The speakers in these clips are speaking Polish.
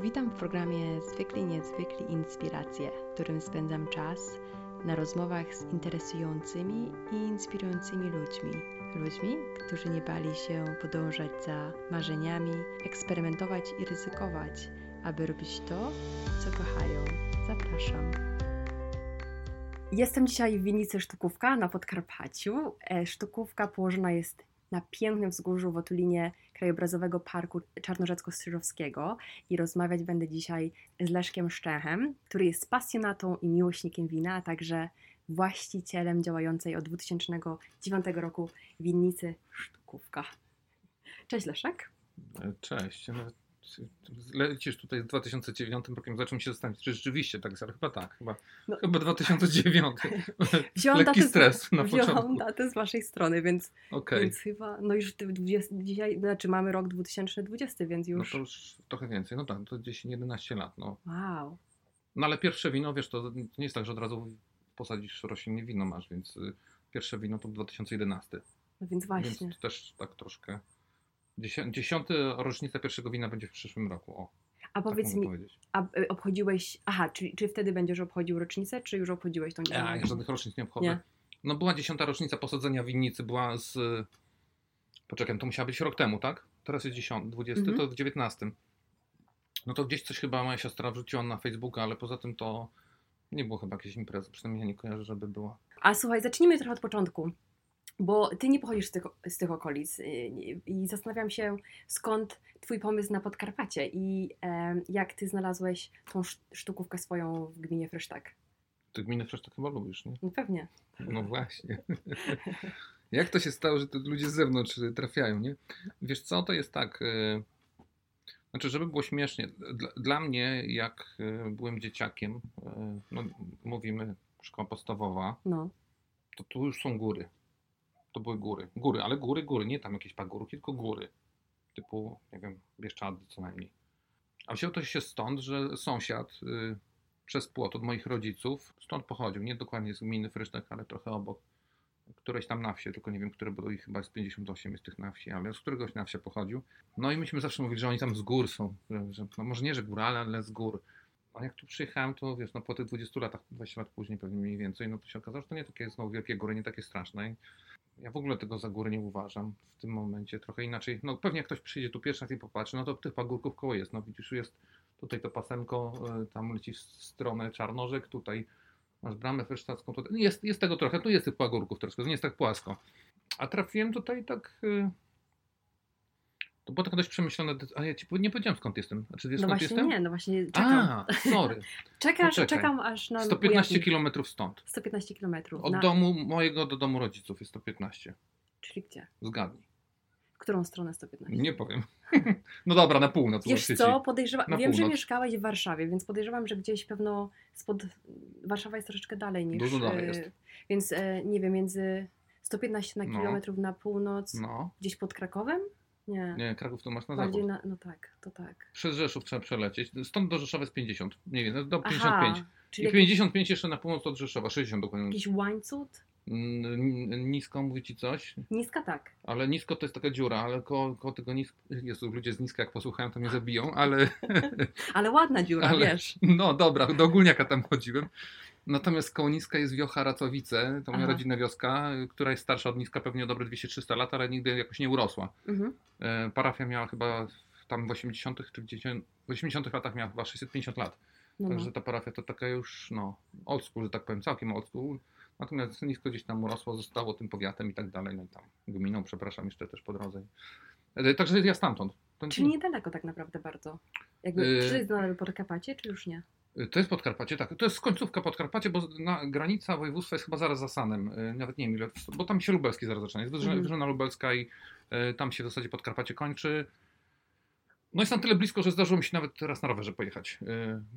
Witam w programie Zwykli Niezwykli Inspiracje, w którym spędzam czas na rozmowach z interesującymi i inspirującymi ludźmi. Ludźmi, którzy nie bali się podążać za marzeniami, eksperymentować i ryzykować, aby robić to, co kochają. Zapraszam. Jestem dzisiaj w winnicy Sztukówka na Podkarpaciu. E, Sztukówka położona jest na pięknym wzgórzu w otulinie krajobrazowego parku Czarnorzecko-Strzyżowskiego i rozmawiać będę dzisiaj z Leszkiem Szczechem, który jest pasjonatą i miłośnikiem wina, a także właścicielem działającej od 2009 roku winnicy Sztukówka. Cześć Leszek. Cześć. No, lecisz tutaj z 2009 rokiem, zacząłem się zastanawiać, czy rzeczywiście tak jest, ale chyba tak, chyba, no. chyba 2009. Wziąłam Lekki stres na wziąłam początku. datę z waszej strony, więc, okay. więc chyba, no już 20, dzisiaj, znaczy mamy rok 2020, więc już... No to już trochę więcej, no tak, to 10-11 lat, no. Wow. No ale pierwsze wino, wiesz, to nie jest tak, że od razu posadzisz roślinnie wino masz, więc y, pierwsze wino to 2011. No więc właśnie. Więc też tak troszkę Dziesiąty rocznica pierwszego wina będzie w przyszłym roku. O, a tak powiedz mi, a y, obchodziłeś, aha, czy, czy wtedy będziesz obchodził rocznicę, czy już obchodziłeś tą Ja, ja żadnych rocznic nie obchodzę. Nie? No była dziesiąta rocznica posadzenia winnicy, była z, poczekaj, to musiała być rok temu, tak? Teraz jest dziesiąty, dwudziesty, mhm. to w dziewiętnastym. No to gdzieś coś chyba moja siostra wrzuciła na Facebooka, ale poza tym to nie było chyba jakiejś imprezy, przynajmniej ja nie kojarzę, żeby była. A słuchaj, zacznijmy trochę od początku. Bo ty nie pochodzisz z tych, z tych okolic y, i zastanawiam się, skąd twój pomysł na Podkarpacie i e, jak ty znalazłeś tą sztukówkę swoją w gminie Fresztak. Ty gminę Fresztak chyba lubisz, nie? No pewnie. No właśnie. jak to się stało, że to ludzie z zewnątrz trafiają, nie? Wiesz co, to jest tak... Y, znaczy, żeby było śmiesznie, dla, dla mnie, jak y, byłem dzieciakiem, no, mówimy szkoła podstawowa, no. to tu już są góry to były góry. Góry, ale góry, góry, nie tam jakieś pagórki, tylko góry. Typu, nie wiem, Bieszczady co najmniej. A wziął to się stąd, że sąsiad y, przez płot od moich rodziców, stąd pochodził, nie dokładnie z gminy Frysznek, ale trochę obok, któreś tam na wsi, tylko nie wiem, które, bo ich chyba jest 58 jest tych na wsi, ale z któregoś na wsi pochodził. No i myśmy zawsze mówili, że oni tam z gór są, że no może nie, że górale, ale z gór. A jak tu przyjechałem, to wiesz, no po tych 20 latach, 20 lat później pewnie mniej więcej, no to się okazało, że to nie takie znowu wielkie góry, nie takie straszne. Ja w ogóle tego za górę nie uważam w tym momencie. Trochę inaczej. No pewnie jak ktoś przyjdzie tu pierwszy raz i popatrzy, no to tych pagórków koło jest. No widzisz, jest tutaj to pasemko, e, tam leci w stronę Czarnorzek, tutaj masz bramę fesztacką. Tutaj. Jest, jest tego trochę, tu jest tych pagórków troszkę, nie jest tak płasko. A trafiłem tutaj tak e, to było tak dość przemyślane, ale ja ci nie powiedziałem skąd jestem. Znaczy, wiesz, no skąd właśnie jestem? nie, no właśnie czekam. A, sorry. Czekasz, czekam aż na 115 km stąd. 115 km. Od na... domu mojego do domu rodziców jest 115. Czyli gdzie? Zgadnij. W którą stronę 115? Nie powiem. no dobra, na północ. Wiesz co, podejrzewam, wiem, północ. że mieszkałeś w Warszawie, więc podejrzewam, że gdzieś pewno spod... Warszawa jest troszeczkę dalej niż... Dużo dalej jest. Więc e, nie wiem, między 115 na no. kilometrów na północ, no. gdzieś pod Krakowem? Nie. Nie, Kraków to masz na Bardziej zachód. Na, no tak, to tak. Przez Rzeszów trzeba przelecieć. Stąd do Rzeszowa jest 50, nie wiem, do 55. Aha, I 55 jeszcze na północ od Rzeszowa, 60 dokładnie. Jakiś łańcuch? Nisko mówi ci coś? Niska tak. Ale nisko to jest taka dziura, ale koło, koło tego nisko. Jest ludzie z niska, jak posłuchają, to mnie zabiją, ale. ale ładna dziura, ale, wiesz. No dobra, do ogólniaka tam chodziłem. Natomiast koło Niska jest wiocha Racowice, to moja Aha. rodzinna wioska, która jest starsza od Niska pewnie o dobre 200-300 lat, ale nigdy jakoś nie urosła. Mhm. E, parafia miała chyba tam w 80 czy w 80 latach miała chyba 650 lat. No, no. Także ta parafia to taka już, no, old school, że tak powiem, całkiem old school. Natomiast nisko gdzieś tam urosło, zostało tym powiatem i tak dalej, no i tam gminą, przepraszam, jeszcze też po drodze. E, także ja stamtąd. Czyli niedaleko tak naprawdę bardzo. Jakby, yy... Czy jest nadal Podkarpacie, czy już nie? To jest Podkarpacie, tak. To jest końcówka Podkarpacie, bo na, granica województwa jest chyba zaraz za Sanem. Y, nawet nie wiem ile, bo tam się Lubelski zaraz zaczyna. Jest Wyżyna, mm. Lubelska i y, tam się w zasadzie Podkarpacie kończy. No jest tam tyle blisko, że zdarzyło mi się nawet teraz na rowerze pojechać y,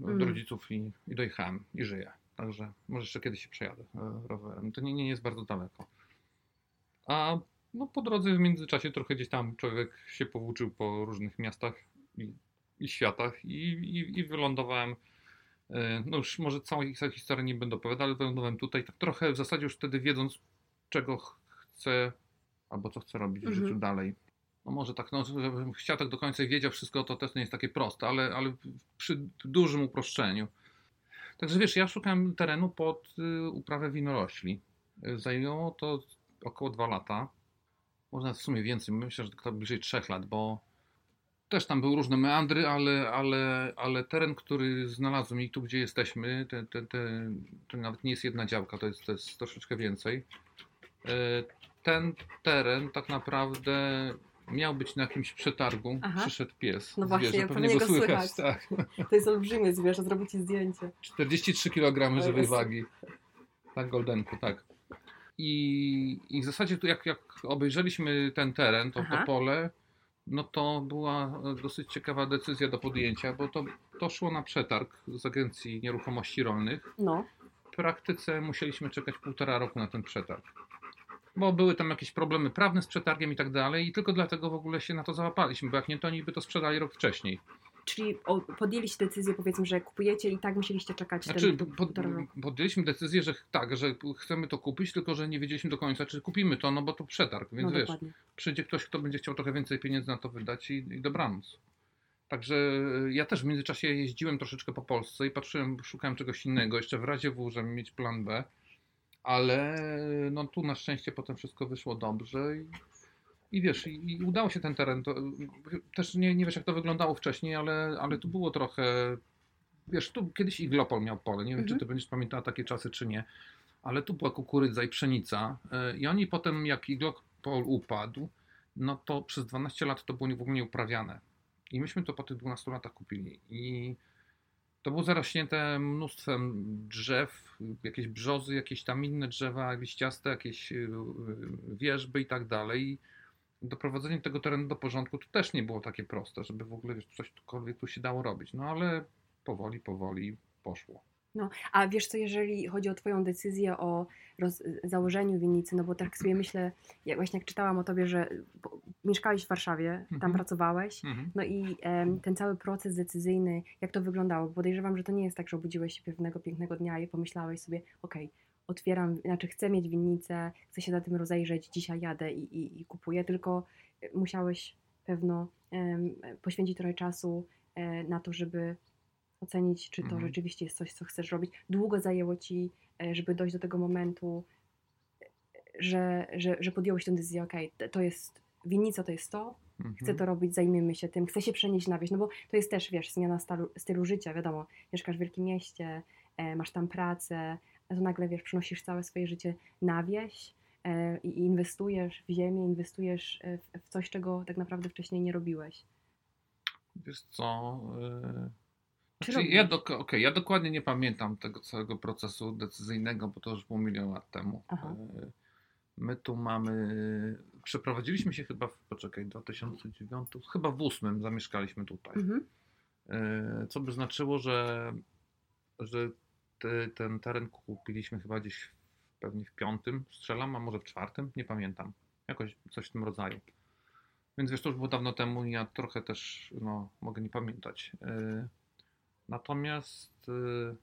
mm. do rodziców i, i dojechałem i żyję. Także może jeszcze kiedyś się przejadę rowerem. To nie, nie jest bardzo daleko. A no, po drodze w międzyczasie trochę gdzieś tam człowiek się powłóczył po różnych miastach i, i światach i, i, i wylądowałem E, no już może całą historię nie będę opowiadał, ale wylądowałem tutaj tak trochę w zasadzie już wtedy wiedząc, czego chcę albo co chcę robić w mhm. życiu dalej. no może tak, no, żebym chciał tak do końca i wiedział wszystko, to też nie jest takie proste, ale, ale przy dużym uproszczeniu. Także wiesz, ja szukałem terenu pod y, uprawę winorośli. Zajęło to około dwa lata. Można w sumie więcej, myślę, że to bliżej trzech lat, bo też tam były różne meandry, ale, ale, ale teren, który znalazłem i tu, gdzie jesteśmy, te, te, te, to nawet nie jest jedna działka, to jest, to jest troszeczkę więcej. E, ten teren tak naprawdę miał być na jakimś przetargu, Aha. przyszedł pies. No właśnie, zwierzę, pewnie, pewnie go słychać. słychać. Tak. To jest olbrzymie zwierzę, zrobię ci zdjęcie. 43 kg żywej wagi. Tak, Goldenku, tak. I, I w zasadzie tu jak, jak obejrzeliśmy ten teren, to, to pole, no to była dosyć ciekawa decyzja do podjęcia, bo to, to szło na przetarg z Agencji Nieruchomości Rolnych. No. W praktyce musieliśmy czekać półtora roku na ten przetarg. Bo były tam jakieś problemy prawne z przetargiem i tak dalej, i tylko dlatego w ogóle się na to załapaliśmy, bo jak nie, to oni by to sprzedali rok wcześniej. Czyli podjęliście decyzję, powiedzmy, że kupujecie i tak musieliście czekać znaczy, ten pod, Podjęliśmy decyzję, że tak, że chcemy to kupić, tylko że nie wiedzieliśmy do końca, czy kupimy to, no bo to przetarg, więc no, wiesz, dokładnie. przyjdzie ktoś, kto będzie chciał trochę więcej pieniędzy na to wydać i, i dobranoc. Także e, ja też w międzyczasie jeździłem troszeczkę po Polsce i patrzyłem, szukałem czegoś innego, jeszcze w razie W, żeby mieć plan B, ale no tu na szczęście potem wszystko wyszło dobrze i i wiesz, i, i udało się ten teren. To, też nie, nie wiesz, jak to wyglądało wcześniej, ale, ale tu było trochę. Wiesz, tu kiedyś Iglopol miał pole. Nie wiem, mhm. czy ty będziesz pamiętała takie czasy, czy nie, ale tu była kukurydza i pszenica. E, I oni potem, jak Iglopol upadł, no to przez 12 lat to było w ogóle nieuprawiane. I myśmy to po tych 12 latach kupili. I to było zarośnięte mnóstwem drzew, jakieś brzozy, jakieś tam inne drzewa liściaste, jakieś y, wierzby i tak dalej doprowadzenie tego terenu do porządku to też nie było takie proste, żeby w ogóle wiesz, coś tu się dało robić. No ale powoli, powoli poszło. No, a wiesz co, jeżeli chodzi o Twoją decyzję o roz, założeniu winnicy, no bo tak sobie myślę, jak właśnie jak czytałam o Tobie, że mieszkałeś w Warszawie, tam mhm. pracowałeś, mhm. no i ten cały proces decyzyjny, jak to wyglądało? Podejrzewam, że to nie jest tak, że obudziłeś się pewnego pięknego dnia i pomyślałeś sobie, okej, okay, otwieram, znaczy chcę mieć winnicę, chcę się za tym rozejrzeć, dzisiaj jadę i, i, i kupuję, tylko e, musiałeś pewno um, poświęcić trochę czasu um, na to, żeby ocenić, czy to mhm. rzeczywiście jest coś, co chcesz robić. Długo zajęło ci, e, żeby dojść do tego momentu, że, że, że podjąłeś tę decyzję, ok, to jest winnica, to jest to, mhm. chcę to robić, zajmijmy się tym, chcę się przenieść na wieś, no bo to jest też, wiesz, zmiana stylu, stylu życia, wiadomo, mieszkasz w wielkim mieście, masz tam pracę, to nagle wiesz, przenosisz całe swoje życie na wieś e, i inwestujesz w ziemię, inwestujesz e, w, coś, czego tak naprawdę wcześniej nie robiłeś. Wiesz co? Yy... Znaczy, ja, do, okay, ja dokładnie nie pamiętam tego całego procesu decyzyjnego, bo to już było milion lat temu. Yy, my tu mamy. Przeprowadziliśmy się chyba w, poczekaj, 2009, chyba w 8 zamieszkaliśmy tutaj. Mhm. Co by znaczyło, że, że ten teren kupiliśmy chyba gdzieś pewnie w piątym, strzelam, a może w czwartym, nie pamiętam. Jakoś coś w tym rodzaju. Więc wiesz, to już było dawno temu i ja trochę też, no, mogę nie pamiętać. Y, natomiast y,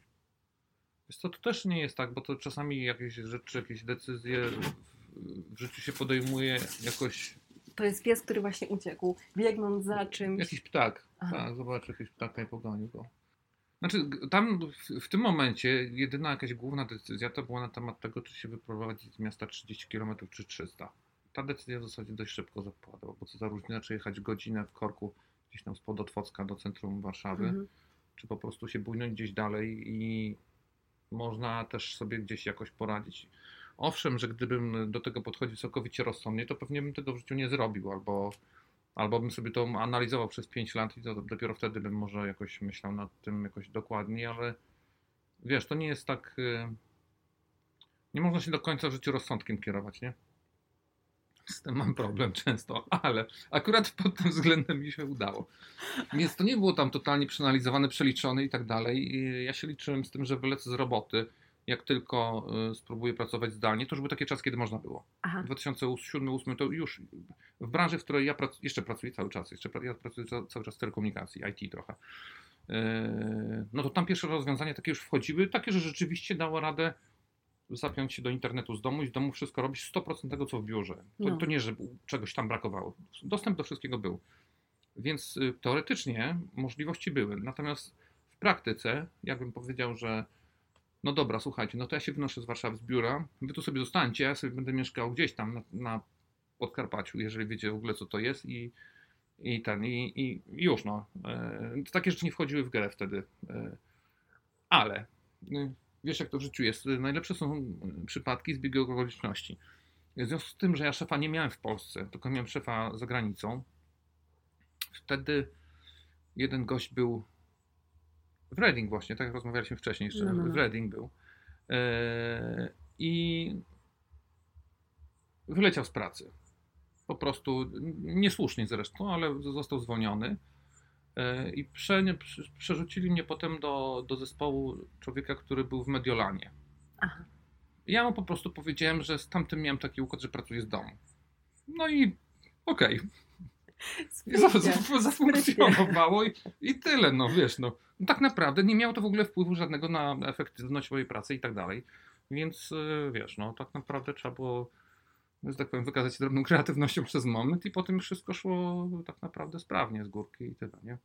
wiesz co, to też nie jest tak, bo to czasami jakieś rzeczy, jakieś decyzje w życiu się podejmuje jakoś to jest pies, który właśnie uciekł, biegnąc za czymś. Jakiś ptak. Aha. Tak, zobacz, jakiś ptak i pogonił go. Znaczy, tam w, w, tym momencie jedyna jakaś główna decyzja to była na temat tego, czy się wyprowadzić z miasta 30 km czy 300. Ta decyzja w zasadzie dość szybko zapadła, bo co za różnica, czy jechać godzinę w korku gdzieś tam spod Otwocka do centrum Warszawy, mhm. czy po prostu się bujnąć gdzieś dalej i można też sobie gdzieś jakoś poradzić. Owszem, że gdybym do tego podchodził całkowicie rozsądnie, to pewnie bym tego w życiu nie zrobił, albo Albo bym sobie to analizował przez 5 lat i to dopiero wtedy bym może jakoś myślał nad tym jakoś dokładniej, ale wiesz, to nie jest tak. Y, nie można się do końca w życiu rozsądkiem kierować, nie? Z tym mam problem często, ale akurat pod tym względem mi się udało. Więc to nie było tam totalnie przeanalizowane, przeliczone i tak dalej. Ja się liczyłem z tym, że wylecę z roboty jak tylko y, spróbuję pracować zdalnie, to już były takie czasy, kiedy można było. Aha. 2007-2008 to już w branży, w której ja prac jeszcze pracuję cały czas, jeszcze ja pracuję cały czas w telekomunikacji, IT trochę, y, no to tam pierwsze rozwiązania takie już wchodziły, takie, że rzeczywiście dało radę zapiąć się do internetu z domu i z domu wszystko robić 100% tego, co w biurze. To, No. to nie, że czegoś tam brakowało. Dostęp do wszystkiego był. Więc y, teoretycznie możliwości były. Natomiast w praktyce, jakbym powiedział, że no dobra, słuchajcie, no to ja się wynoszę z Warszawy z biura, wy tu sobie zostańcie, ja sobie będę mieszkał gdzieś tam na, na Podkarpaciu, jeżeli wiecie w ogóle co to jest i, i ten, i, i już no. E, takie rzeczy nie wchodziły w grę wtedy. E, ale y, wiesz jak to w życiu jest, najlepsze są y, przypadki zbiegu okoliczności. W związku z tym, że ja szefa nie miałem w Polsce, tylko miałem szefa za granicą, wtedy jeden gość był w Reading właśnie, tak jak rozmawialiśmy wcześniej jeszcze, No, no, no. w Reading był. E, I wyleciał z pracy. Po prostu, niesłusznie zresztą, ale został zwolniony. E, I prze, prze- przerzucili mnie potem do, do zespołu człowieka, który był w Mediolanie. Aha. Ja mu po prostu powiedziałem, że z tamtym miałem taki układ, że pracuję z domu. No i okej, za- zafunkcjonowało i, i tyle, no wiesz, no. Tak naprawdę nie miało to w ogóle wpływu żadnego na efektywność mojej pracy i tak dalej. Więc y, wiesz, no tak naprawdę trzeba było, że tak powiem, wykazać się drobną kreatywnością przez moment i potem wszystko szło tak naprawdę sprawnie z górki i tyle, nie?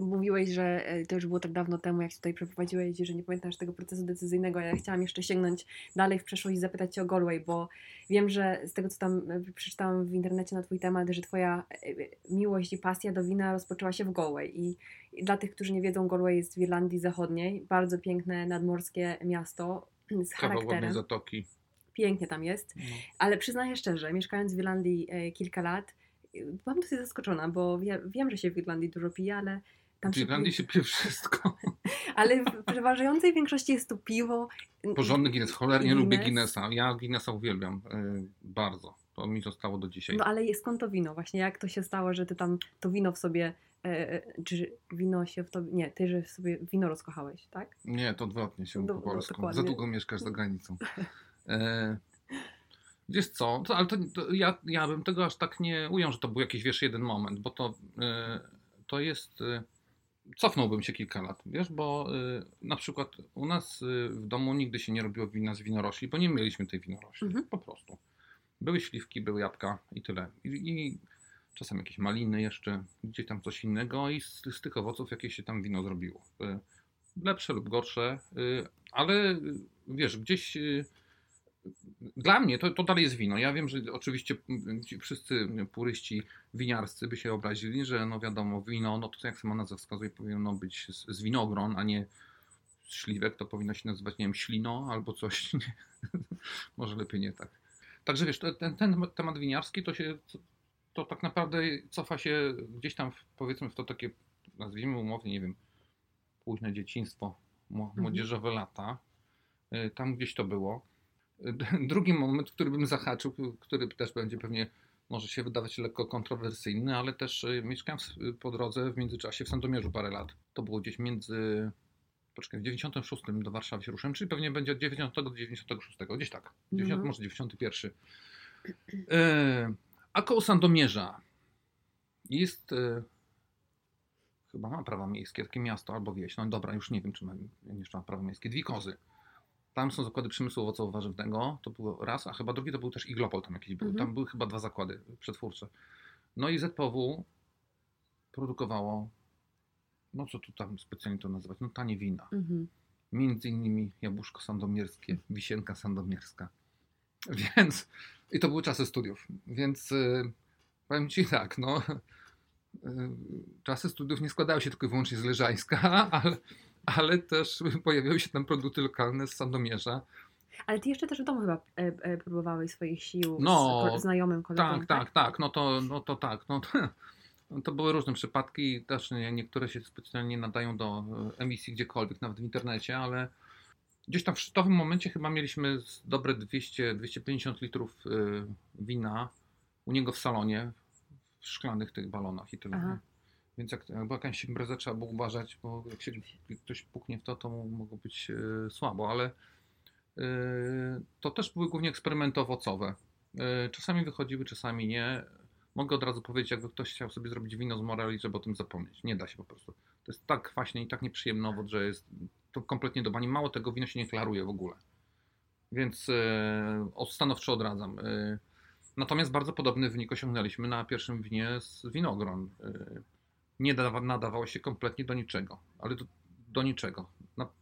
Mówiłeś, że e, to już było tak dawno temu, jak się tutaj przeprowadziłeś, że nie pamiętasz tego procesu decyzyjnego. Ja chciałam jeszcze sięgnąć dalej w przeszłość i zapytać Cię o Galway, bo wiem, że z tego, co tam e, przeczytałam w internecie na Twój temat, że Twoja e, miłość i pasja do wina rozpoczęła się w Galway. I, dla tych, którzy nie wiedzą, Galway jest w Irlandii Zachodniej. Bardzo piękne, nadmorskie miasto z charakterem. zatoki. Pięknie tam jest. No. Ale przyznaję szczerze, mieszkając w Irlandii e, kilka lat, e, byłam dosyć zaskoczona, bo wie, wiem, że się w Irlandii dużo pije, ale tam W Irlandii się pije wszystko. Ale w przeważającej większości jest to piwo. Porządny Guinness, cholernie lubię Guinness. Guinnessa. Ja Guinnessa uwielbiam y, bardzo. To mi zostało do dzisiaj. No ale skąd to wino? Właśnie jak to się stało, że ty tam to wino w sobie. E, e, czy wino się w tobie. Nie, ty, że sobie wino rozkochałeś, tak? Nie, to odwrotnie się No, po polsku. Za długo mieszkasz za granicą. E, wiesz co, to, ale to, to ja, ja bym tego aż tak nie ujął, że to był jakiś wiesz jeden moment, bo to, e, to jest. E, cofnąłbym się kilka lat, wiesz, bo e, na przykład u nas e, w domu nigdy się nie robiło wina z winorośli, bo nie mieliśmy tej winorośli. Mhm. Po prostu. Były śliwki, były jabłka i tyle. I, i czasem jakieś maliny jeszcze, gdzieś tam coś innego i z, z tych owoców jakieś się tam wino zrobiło. E, lepsze lub gorsze, y, ale y, wiesz, gdzieś y, dla mnie to, to dalej jest wino. Ja wiem, że oczywiście ci wszyscy puryści winiarscy by się obrazili, że no wiadomo, wino, no to jak sama nazwa wskazuje, powinno być z, z winogron, a nie z śliwek, to powinno się nazywać, nie wiem, ślino albo coś. Może lepiej nie tak. Także wiesz, ten, ten temat winiarski to się, to tak naprawdę cofa się gdzieś tam, w, powiedzmy, w to takie, nazwijmy umownie, nie wiem, późne dzieciństwo, Mhm. młodzieżowe lata. Y, Tam gdzieś to było. Drugi moment, który bym zahaczył, który też będzie pewnie może się wydawać lekko kontrowersyjny, ale też y, mieszkałem po drodze w międzyczasie w Sandomierzu parę lat. To było gdzieś między, poczekaj, w 96 do Warszawy się ruszyłem, czyli pewnie będzie od 90 do 96, gdzieś tak. 90, Mhm. Może 91. Y, A koło Sandomierza jest y, chyba ma prawa miejskie, takie miasto albo wieś. No dobra, już nie wiem, czy ma jeszcze ma prawa miejskie. Dwie kozy. Tam są zakłady przemysłu owocowo-warzywnego, to było raz, a chyba drugi to był też Iglopol tam jakiś był. Mhm. Tam były chyba dwa zakłady przetwórcze. No i ZPW produkowało, no co tu tam specjalnie to nazywać, no tanie wina. Mhm. Między innymi jabłuszko sandomierskie, wisienka sandomierska. Więc, i to były czasy studiów, więc y, powiem Ci tak, no, y, czasy studiów nie składały się tylko i wyłącznie z Leżańska, ale, ale też pojawiały się tam produkty lokalne z Sandomierza. Ale ty jeszcze też w domu chyba e, e, próbowałeś swoich sił No, z znajomym kolegą. Tak, tak, tak, no to, no to tak, no to, to były różne przypadki, też nie, niektóre się specjalnie nie nadają do e, emisji gdziekolwiek, nawet w internecie, ale gdzieś tam w szczytowym momencie chyba mieliśmy dobre 200-250 litrów wina u niego w salonie, w szklanych tych balonach i tyle. Aha. Więc jak, jak jakaś impreza, trzeba było uważać, bo jak się ktoś puknie w to, to mogło być e, słabo, ale e, to też były głównie eksperymenty owocowe. E, Czasami wychodziły, czasami nie. Mogę od razu powiedzieć, jakby ktoś chciał sobie zrobić wino z moreli, żeby o tym zapomnieć. Nie da się po prostu. To jest tak kwaśnie i tak nieprzyjemny owoc, że jest to kompletnie do bani. Mało tego, wino się nie klaruje w ogóle. Więc e, stanowczo odradzam. Natomiast bardzo podobny wynik osiągnęliśmy na pierwszym winie z winogron. E, nie nadawało się kompletnie do niczego, ale do, do niczego.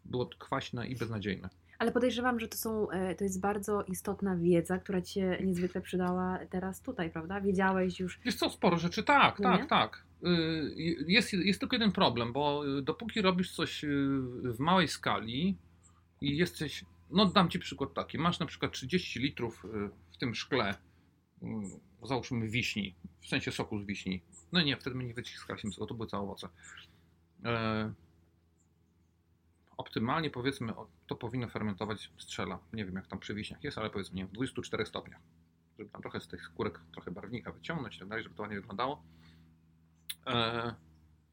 Było kwaśne i beznadziejne. Ale podejrzewam, że to, są, to jest bardzo istotna wiedza, która ci się niezwykle przydała teraz tutaj, prawda? Wiedziałeś już. Wiesz co, sporo rzeczy, tak, no tak, nie? tak. Jest, jest tylko jeden problem, bo dopóki robisz coś w małej skali i jesteś no dam Ci przykład taki. Masz na przykład 30 litrów y, w tym szkle, załóżmy wiśni, w sensie soku z wiśni. No nie, wtedy my nie wyciskaliśmy soku, to były całe owoce. E, optymalnie powiedzmy, to powinno fermentować strzela. Nie wiem jak tam przy wiśniach jest, ale powiedzmy nie, w 24 stopniach. Żeby tam trochę z tych skórek, trochę barwnika wyciągnąć i tak dalej, żeby to ładnie wyglądało. E,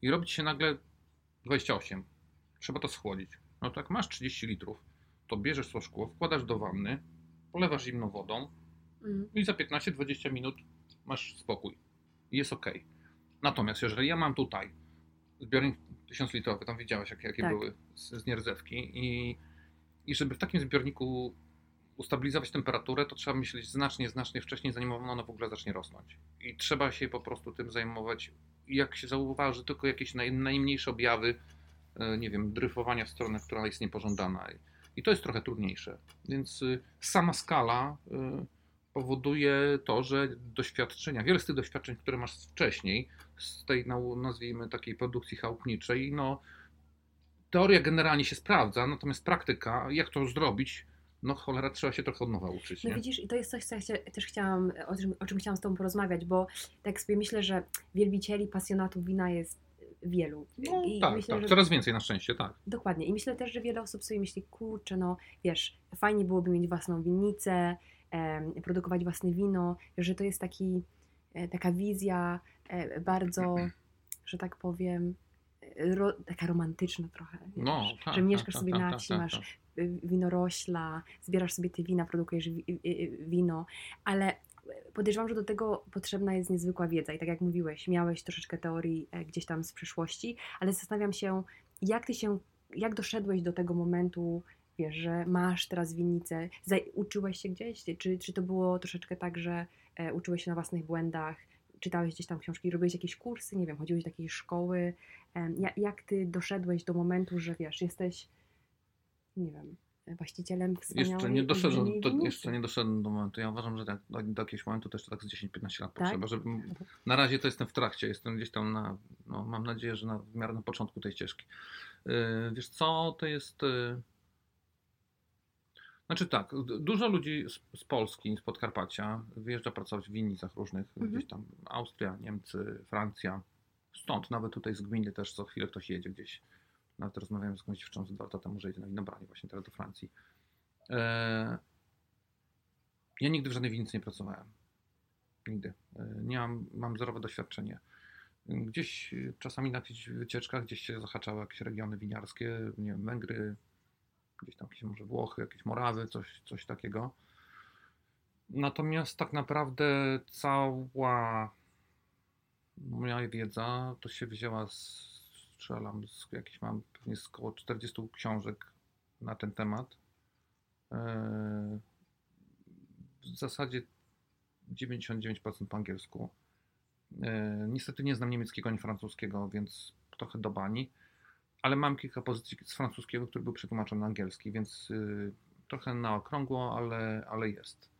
I robić się nagle 28. Trzeba to schłodzić. No tak, masz 30 litrów to bierzesz to szkło, wkładasz do wanny, polewasz zimną wodą mm. i za 15-20 minut masz spokój. Jest ok. Natomiast jeżeli ja mam tutaj zbiornik 1000 litrowy, tam widziałeś jakie, jakie tak. były z, z nierdzewki i, i żeby w takim zbiorniku ustabilizować temperaturę, to trzeba myśleć znacznie, znacznie wcześniej, zanim ona w ogóle zacznie rosnąć. I trzeba się po prostu tym zajmować. Jak się zauważy tylko jakieś naj, najmniejsze objawy, e, nie wiem, dryfowania w stronę, która jest niepożądana i to jest trochę trudniejsze. Więc y, sama skala y, powoduje to, że doświadczenia, wiele z tych doświadczeń, które masz wcześniej, z tej nazwijmy takiej produkcji chałupniczej, no teoria generalnie się sprawdza, natomiast praktyka, jak to zrobić, no cholera, trzeba się trochę od nowa uczyć. No nie? widzisz, i to jest coś, co ja też chciałam, o czym, o czym chciałam z Tobą porozmawiać, bo tak sobie myślę, że wielbicieli, pasjonatów wina jest wielu. No, I tak, myślę, tak. Że... coraz więcej na szczęście, tak. Dokładnie. I myślę też, że wiele osób sobie myśli, kurczę, no wiesz, fajnie byłoby mieć własną winnicę, produkować własne wino, że to jest taki, e, taka wizja e, bardzo, że tak powiem, ro, taka romantyczna trochę. Wiesz, no, tak, że tak, mieszkasz tak, sobie tak, na tak, wsi, tak, masz y, winorośla, zbierasz sobie te wina, produkujesz wino, ale podejrzewam, że do tego potrzebna jest niezwykła wiedza. I tak jak mówiłeś, miałeś troszeczkę teorii e, gdzieś tam z przeszłości, ale zastanawiam się, jak ty się, jak doszedłeś do tego momentu, wiesz, że masz teraz winnicę, uczyłeś się gdzieś? Czy, czy to było troszeczkę tak, że e, uczyłeś się na własnych błędach, czytałeś gdzieś tam książki, robiłeś jakieś kursy, nie wiem, chodziłeś do jakiejś szkoły? E, jak, ty doszedłeś do momentu, że wiesz, jesteś, nie wiem, właścicielem wspaniałej jeszcze nie doszedłem, do, Jeszcze nie doszedłem do momentu. Ja uważam, że tak, do, do jakiegoś momentu też tak z 10-15 lat tak? potrzeba. Żeby, na razie to jestem w trakcie, jestem gdzieś tam na, no, mam nadzieję, że na, w miarę na początku tej ścieżki. Yy, wiesz co, to jest... Yy... Znaczy tak, dużo ludzi z, z, Polski, z Podkarpacia wyjeżdża pracować w winnicach różnych, mhm. gdzieś tam Austria, Niemcy, Francja. Stąd nawet tutaj z gminy też co chwilę ktoś jedzie gdzieś nawet rozmawiałem z jakąś dziewczyną dwa lata temu, że jedzie na winobranie właśnie teraz do Francji. E, ja nigdy w żadnej winnicy nie pracowałem. Nigdy. E, nie mam, mam zerowe doświadczenie. Gdzieś czasami na jakichś wycieczkach gdzieś się zahaczały jakieś regiony winiarskie, nie wiem, Węgry, gdzieś tam jakieś może Włochy, jakieś Morawy, coś, coś takiego. Natomiast tak naprawdę cała moja wiedza to się wzięła z strzelam, z mam pewnie z około 40 książek na ten temat. E, w zasadzie 99% po angielsku. E, niestety nie znam niemieckiego ani francuskiego, więc trochę do bani, ale mam kilka pozycji z francuskiego, który był przetłumaczony na angielski, więc y, trochę na okrągło, ale, ale jest.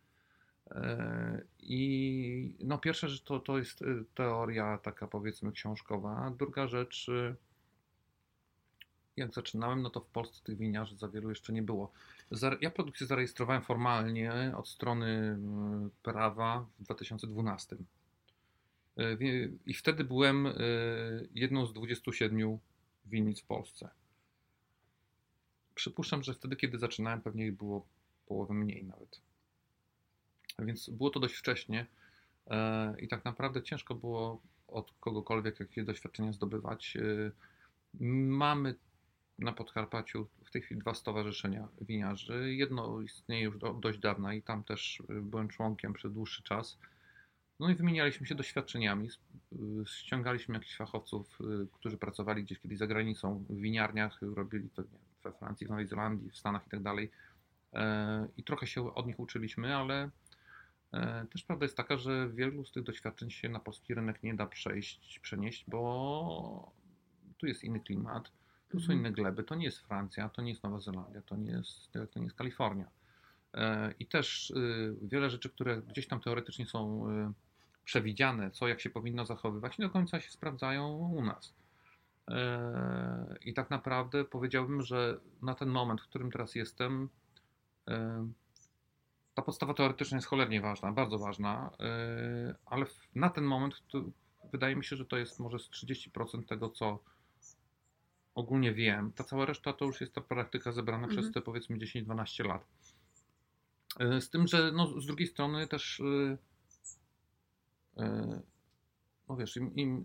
E, I no pierwsza rzecz to, to jest y, teoria taka powiedzmy książkowa, druga rzecz y, jak zaczynałem, no to w Polsce tych winiarzy za wielu jeszcze nie było. Ja produkcję zarejestrowałem formalnie od strony prawa w 2012. E, I wtedy byłem jedną z 27 winnic w Polsce. Przypuszczam, że wtedy, kiedy zaczynałem, pewnie ich było połowę mniej nawet. Więc było to dość wcześnie e, i tak naprawdę ciężko było od kogokolwiek jakieś doświadczenia zdobywać. Mamy na Podkarpaciu w tej chwili dwa stowarzyszenia winiarzy. Jedno istnieje już do, dość dawna i tam też y, byłem członkiem przez dłuższy czas. No i wymienialiśmy się doświadczeniami. Y, ściągaliśmy jakichś fachowców, y, którzy pracowali gdzieś kiedyś za granicą w winiarniach, robili to we Francji, w Nowej Zelandii, w Stanach i tak dalej. E, I trochę się od nich uczyliśmy, ale e, też prawda jest taka, że wielu z tych doświadczeń się na polski rynek nie da przejść, przenieść, bo tu jest inny klimat, tu są Mhm. inne gleby, to nie jest Francja, to nie jest Nowa Zelandia, to nie jest, to nie jest Kalifornia. E, I też y, wiele rzeczy, które gdzieś tam teoretycznie są przewidziane, co jak się powinno zachowywać, nie do końca się sprawdzają u nas. E, I tak naprawdę powiedziałbym, że na ten moment, w którym teraz jestem, e, ta podstawa teoretyczna jest cholernie ważna, bardzo ważna, e, ale na ten moment wydaje mi się, że to jest może z 30% tego, co ogólnie wiem. Ta cała reszta to już jest ta praktyka zebrana Mhm. przez te powiedzmy 10-12 lat. Z tym, że no, z drugiej strony też no wiesz, im, im,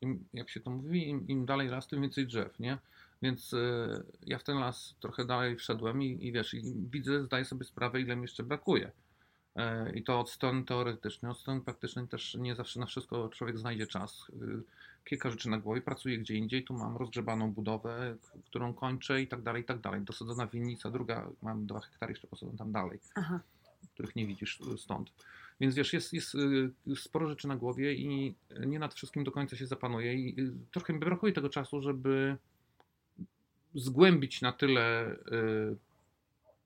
im, jak się to mówi, im, im dalej las, tym więcej drzew, nie? Więc e, ja w ten las trochę dalej wszedłem i, i wiesz, i widzę, zdaję sobie sprawę, ile mi jeszcze brakuje. E, I to od strony teoretycznej, od strony praktycznej też nie zawsze na wszystko człowiek znajdzie czas. E, Kilka rzeczy na głowie, pracuję gdzie indziej, tu mam rozgrzebaną budowę, którą kończę i tak dalej, i tak dalej. Dosadzona winnica, druga, mam dwa hektary jeszcze posadzone tam dalej Aha. których nie widzisz stąd. Więc wiesz, jest, jest y, sporo rzeczy na głowie i nie nad wszystkim do końca się zapanuje i y, trochę mi brakuje tego czasu, żeby zgłębić na tyle y,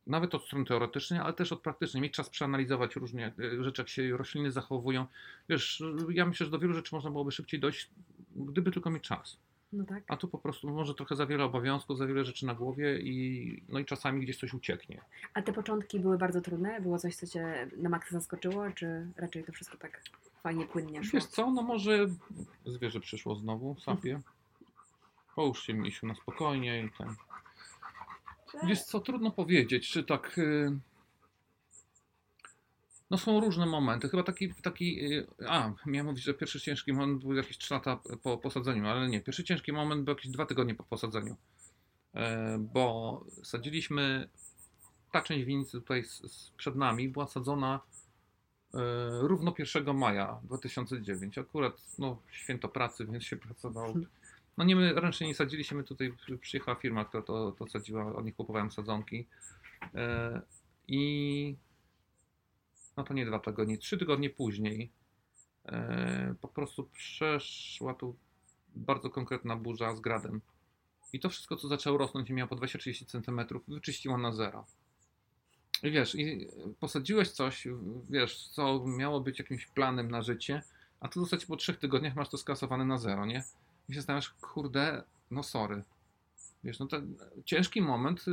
nawet od strony teoretycznej, ale też od praktycznej, mieć czas przeanalizować różne rzeczy, jak się rośliny zachowują. Wiesz, ja myślę, że do wielu rzeczy można byłoby szybciej dojść, gdyby tylko mieć czas. No tak. A tu po prostu może trochę za wiele obowiązków, za wiele rzeczy na głowie i, no i czasami gdzieś coś ucieknie. A te początki były bardzo trudne? Było coś, co cię na maksa zaskoczyło, czy raczej to wszystko tak fajnie, płynnie szło? Wiesz co, no może zwierzę przyszło znowu, sapie. Połóż się misiu na spokojnie i ten. Wiesz co, trudno powiedzieć, czy tak... y, No są różne momenty. Chyba taki, taki y, a, miałem mówić, że pierwszy ciężki moment był jakieś 3 lata po posadzeniu, ale nie. Pierwszy ciężki moment był jakieś 2 tygodnie po posadzeniu. E, Bo sadziliśmy, ta część winnicy tutaj przed nami była sadzona e, równo 1 maja 2009. Akurat no, święto pracy, więc się pracowało. No nie, my ręcznie nie sadziliśmy, my tutaj przy- przyjechała firma, która to, to sadziła, od nich kupowałem sadzonki. E, I no to nie dwa tygodnie, trzy tygodnie później e, po prostu przeszła tu bardzo konkretna burza z gradem. I to wszystko, co zaczęło rosnąć i miało po 20-30 cm, wyczyściło na zero. I wiesz, i posadziłeś coś, wiesz, co miało być jakimś planem na życie, a tu zasadzie po trzech tygodniach masz to skasowane na zero, nie? I się zastanawiasz, kurde, no sorry. Wiesz, no to ciężki moment,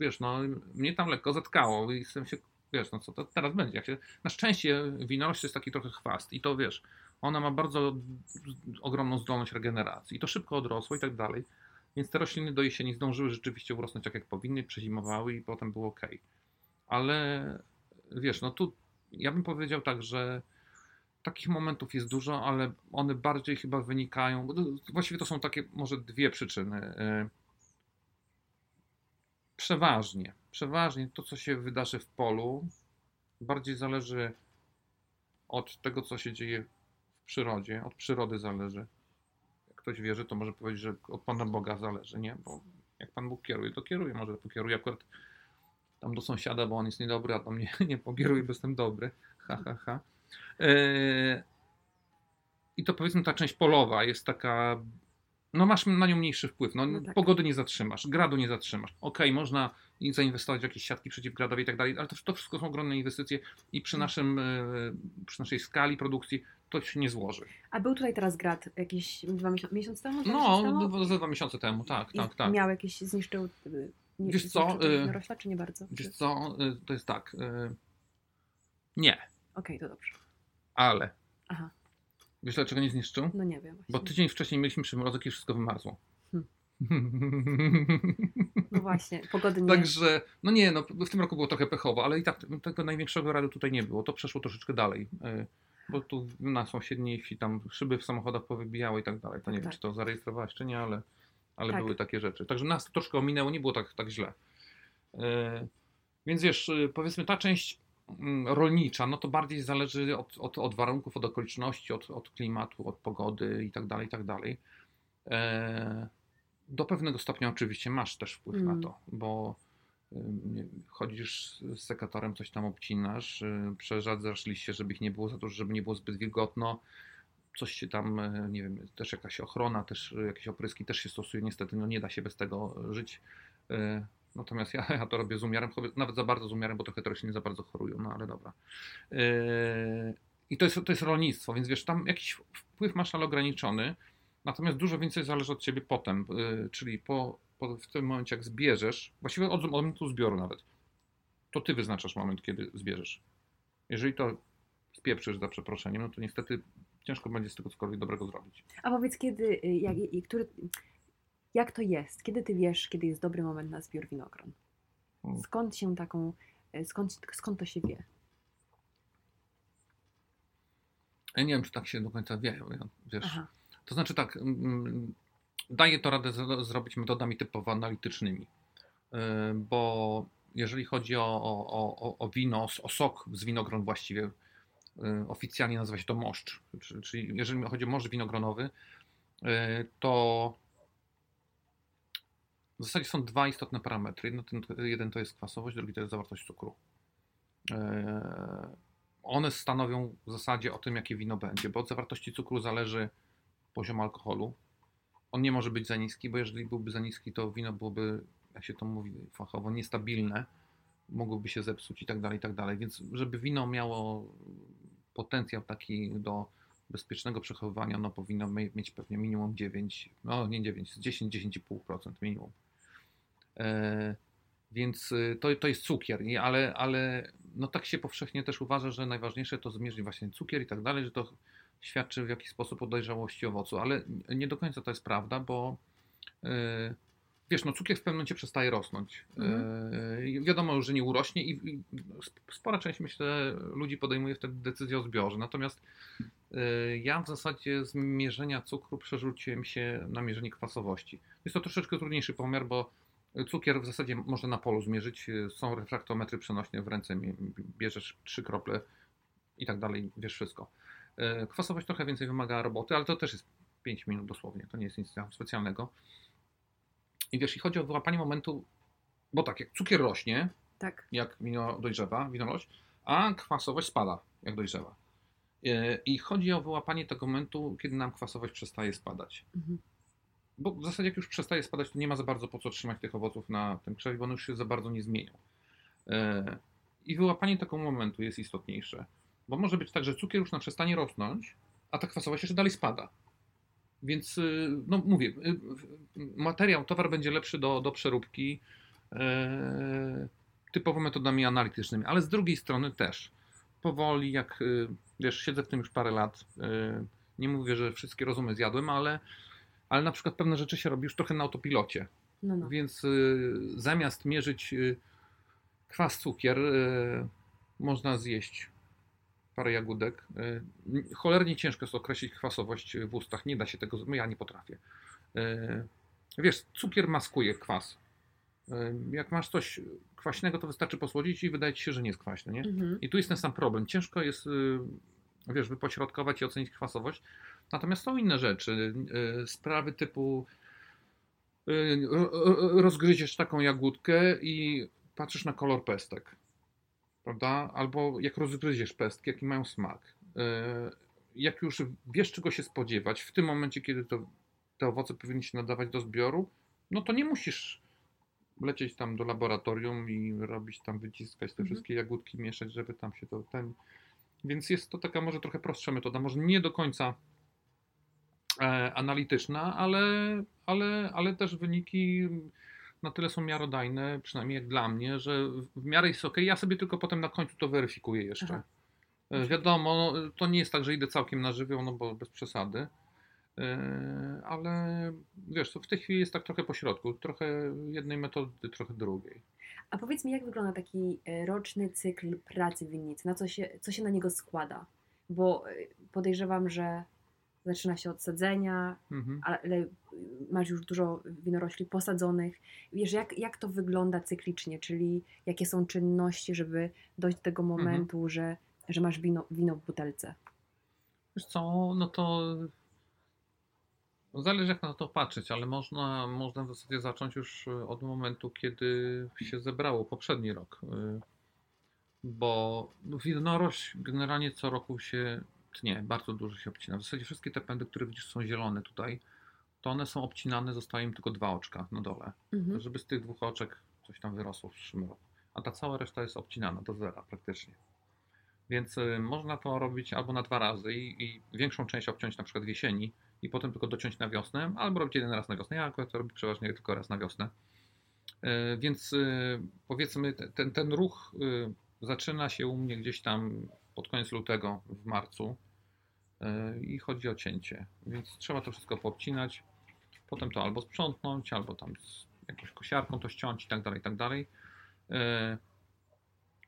wiesz, no mnie tam lekko zatkało i jestem się, wiesz, no co to teraz będzie? Jak się, na szczęście winorość jest taki trochę chwast i to wiesz, ona ma bardzo ogromną zdolność regeneracji i to szybko odrosło i tak dalej. Więc te rośliny do jesieni zdążyły rzeczywiście urosnąć tak jak powinny, przezimowały i potem było ok. Ale wiesz, no tu ja bym powiedział tak, że takich momentów jest dużo, ale one bardziej chyba wynikają. Właściwie to są takie może dwie przyczyny. Y, Przeważnie, przeważnie to, co się wydarzy w polu, bardziej zależy od tego, co się dzieje w przyrodzie, od przyrody zależy. Jak ktoś wierzy, to może powiedzieć, że od Pana Boga zależy, nie? Bo jak Pan Bóg kieruje, to kieruje. Może pokieruje akurat tam do sąsiada, bo on jest niedobry, a do mnie nie pokieruje, bo jestem dobry. Ha, ha, ha. Yy, I to powiedzmy ta część polowa jest taka. No masz na nią mniejszy wpływ. No, No tak. Pogody nie zatrzymasz, gradu nie zatrzymasz. Okej, można i zainwestować w jakieś siatki przeciwgradowe i tak dalej, ale to, to wszystko są ogromne inwestycje i przy, naszym, yy, przy naszej skali produkcji to się nie złoży. A był tutaj teraz grad jakiś dwa miesiąc, miesiąc temu? No, miesiące temu? dwa- za dwa miesiące temu, tak, I tak, tak. Miał jakiś, zniszczył, nie, Wiesz co, y, rośla, czy nie bardzo? Wiesz co, yy, to jest tak. Nie, Okej, to dobrze. ale. Aha. Wiesz dlaczego nie zniszczył? No nie wiem właśnie. Bo tydzień wcześniej mieliśmy przymrozek i wszystko wymarzło. No właśnie, pogody nie. Także, no nie, no w tym roku było trochę pechowo, ale i tak tego największego radu tutaj nie było. To przeszło troszeczkę dalej. y, Bo tu na sąsiedniej wsi tam szyby w samochodach powybijały i tak dalej. To nie Tak, wiem, tak. czy to zarejestrowałeś, czy nie, ale, ale Tak. były takie rzeczy. Także nas to troszkę ominęło, nie było tak, tak źle. Y, Więc wiesz, y, powiedzmy ta część rolnicza, no to bardziej zależy od, od, od warunków, od okoliczności, od, od klimatu, od pogody i tak dalej, i tak dalej. E, Do pewnego stopnia oczywiście masz też wpływ Mm. na to, bo nie- chodzisz z sekatorem, coś tam obcinasz, y, przerzadzasz liście, żeby ich nie było za dużo, żeby nie było zbyt wilgotno. Coś się tam, y, nie wiem, też jakaś ochrona, też y, jakieś opryski też się stosuje. Niestety, no nie da się bez tego żyć. Natomiast ja, ja to robię z umiarem, nawet za bardzo z umiarem, bo trochę rośliny za bardzo chorują, no ale dobra. Y, I to jest, to jest rolnictwo, więc wiesz, tam jakiś wpływ masz, ale ograniczony. Natomiast dużo więcej zależy od ciebie potem, y, czyli po, po, w tym momencie, jak zbierzesz, właściwie od momentu zbioru nawet, to ty wyznaczasz moment, kiedy zbierzesz. Jeżeli to spieprzysz za przeproszeniem, no to niestety ciężko będzie z tego cokolwiek dobrego zrobić. A powiedz, kiedy, y, jak, który, jak to jest? Kiedy ty wiesz, kiedy jest dobry moment na zbiór winogron? Mm. Skąd się taką, y, skąd, skąd to się wie? Ja nie wiem, czy tak się do końca wie, wiesz. Aha, To znaczy tak, mm, daje to radę z- zrobić metodami typowo analitycznymi, Yy, bo jeżeli chodzi o, o, o, wino, o sok z winogron właściwie, yy, oficjalnie nazywa się to moszcz, Czy- czyli jeżeli chodzi o moszcz winogronowy, to w zasadzie są dwa istotne parametry. Jedno, ten, jeden to jest kwasowość, drugi to jest zawartość cukru. Yy, One stanowią w zasadzie o tym, jakie wino będzie, bo od zawartości cukru zależy poziom alkoholu. On nie może być za niski, bo jeżeli byłby za niski, to wino byłoby, jak się to mówi fachowo, niestabilne, mogłoby się zepsuć i tak dalej, i tak dalej. Więc żeby wino miało potencjał taki do bezpiecznego przechowywania, no powinno mie- mieć pewnie minimum 9, no nie 9, 10-10,5% minimum. E, więc y, to, to jest cukier, nie? ale, ale no tak się powszechnie też uważa, że najważniejsze to zmierzyć właśnie cukier i tak dalej, że to świadczy w jakiś sposób o dojrzałości owocu, ale nie do końca to jest prawda, bo yy, wiesz, no cukier w pewnym momencie przestaje rosnąć. Yy, wiadomo, że nie urośnie i, i spora część, myślę, ludzi podejmuje wtedy decyzję o zbiorze. Natomiast yy, ja w zasadzie z mierzenia cukru przerzuciłem się na mierzenie kwasowości. Jest to troszeczkę trudniejszy pomiar, bo cukier w zasadzie można na polu zmierzyć. Są refraktometry przenośne w ręce, bierzesz trzy krople i tak dalej, wiesz wszystko. E, Kwasowość trochę więcej wymaga roboty, ale to też jest 5 minut dosłownie, to nie jest nic specjalnego. I wiesz, i chodzi o wyłapanie momentu, bo tak, jak cukier rośnie, tak. jak wino dojrzewa, wino rośnie, a kwasowość spada, jak dojrzewa. E, I chodzi o wyłapanie tego momentu, kiedy nam kwasowość przestaje spadać. Mhm. Bo w zasadzie jak już przestaje spadać, to nie ma za bardzo po co trzymać tych owoców na tym krzewie, bo one już się za bardzo nie zmienią. E, I wyłapanie tego momentu jest istotniejsze. Bo może być tak, że cukier już nam przestanie rosnąć, a ta kwasowość jeszcze dalej spada. Więc, y, no mówię, y, y, materiał, towar będzie lepszy do, do przeróbki e, typowo metodami analitycznymi, ale z drugiej strony też powoli, jak wiesz, siedzę w tym już parę lat, nie mówię, że wszystkie rozumy zjadłem, ale, ale na przykład pewne rzeczy się robi już trochę na autopilocie. No, no. Więc y, zamiast mierzyć y, kwas cukier, y, można zjeść parę jagódek. Y, cholernie ciężko jest określić kwasowość w ustach. Nie da się tego, ja nie potrafię. Y, wiesz, cukier maskuje kwas. Y, jak masz coś kwaśnego, to wystarczy posłodzić i wydaje ci się, że nie jest kwaśne, nie? Mhm. I tu jest ten sam problem. Ciężko jest, wiesz, wypośrodkować i ocenić kwasowość. Natomiast są inne rzeczy. y, Sprawy typu y, ro- ro- rozgryziesz taką jagódkę i patrzysz na kolor pestek. Prawda? Albo jak rozgryziesz pestki, jaki mają smak. Y, Jak już wiesz, czego się spodziewać, w tym momencie, kiedy to, te owoce powinny się nadawać do zbioru, no to nie musisz lecieć tam do laboratorium i robić tam, wyciskać te Mhm. wszystkie jagódki, mieszać, żeby tam się to ten. Więc jest to taka może trochę prostsza metoda, może nie do końca e, analityczna, ale, ale, ale też wyniki na tyle są miarodajne, przynajmniej jak dla mnie, że w miarę jest ok. Ja sobie tylko potem na końcu to weryfikuję jeszcze. Aha. E, Wiadomo, no, to nie jest tak, że idę całkiem na żywioł, no bo bez przesady. E, Ale wiesz, to w tej chwili jest tak trochę po środku. Trochę jednej metody, trochę drugiej. A powiedz mi, jak wygląda taki e, roczny cykl pracy winnicy? Na co się, co się na niego składa? Bo e, podejrzewam, że zaczyna się od sadzenia, Mhm. ale masz już dużo winorośli posadzonych. Wiesz, jak, jak to wygląda cyklicznie, czyli jakie są czynności, żeby dojść do tego Mhm. momentu, że, że masz wino, wino w butelce? Wiesz co, no to No, Zależy jak na to patrzeć, ale można, można w zasadzie zacząć już y, od momentu, kiedy się zebrało poprzedni rok. y, Bo no, winorość generalnie co roku się tnie, bardzo dużo się obcina. W zasadzie wszystkie te pędy, które widzisz są zielone tutaj, to one są obcinane, zostają im tylko dwa oczka na dole, Mhm. żeby z tych dwóch oczek coś tam wyrosło w przyszłym roku. A ta cała reszta jest obcinana do zera praktycznie. Więc y, można to robić albo na dwa razy i, i większą część obciąć na przykład w jesieni i potem tylko dociąć na wiosnę, albo robić jeden raz na wiosnę. Ja akurat to robię przeważnie tylko raz na wiosnę. E, Więc y, powiedzmy, te- ten, ten ruch y, zaczyna się u mnie gdzieś tam pod koniec lutego, w marcu e, i chodzi o cięcie. Więc trzeba to wszystko poobcinać, potem to albo sprzątnąć, albo tam z jakąś kosiarką to ściąć i tak dalej, i tak dalej. E,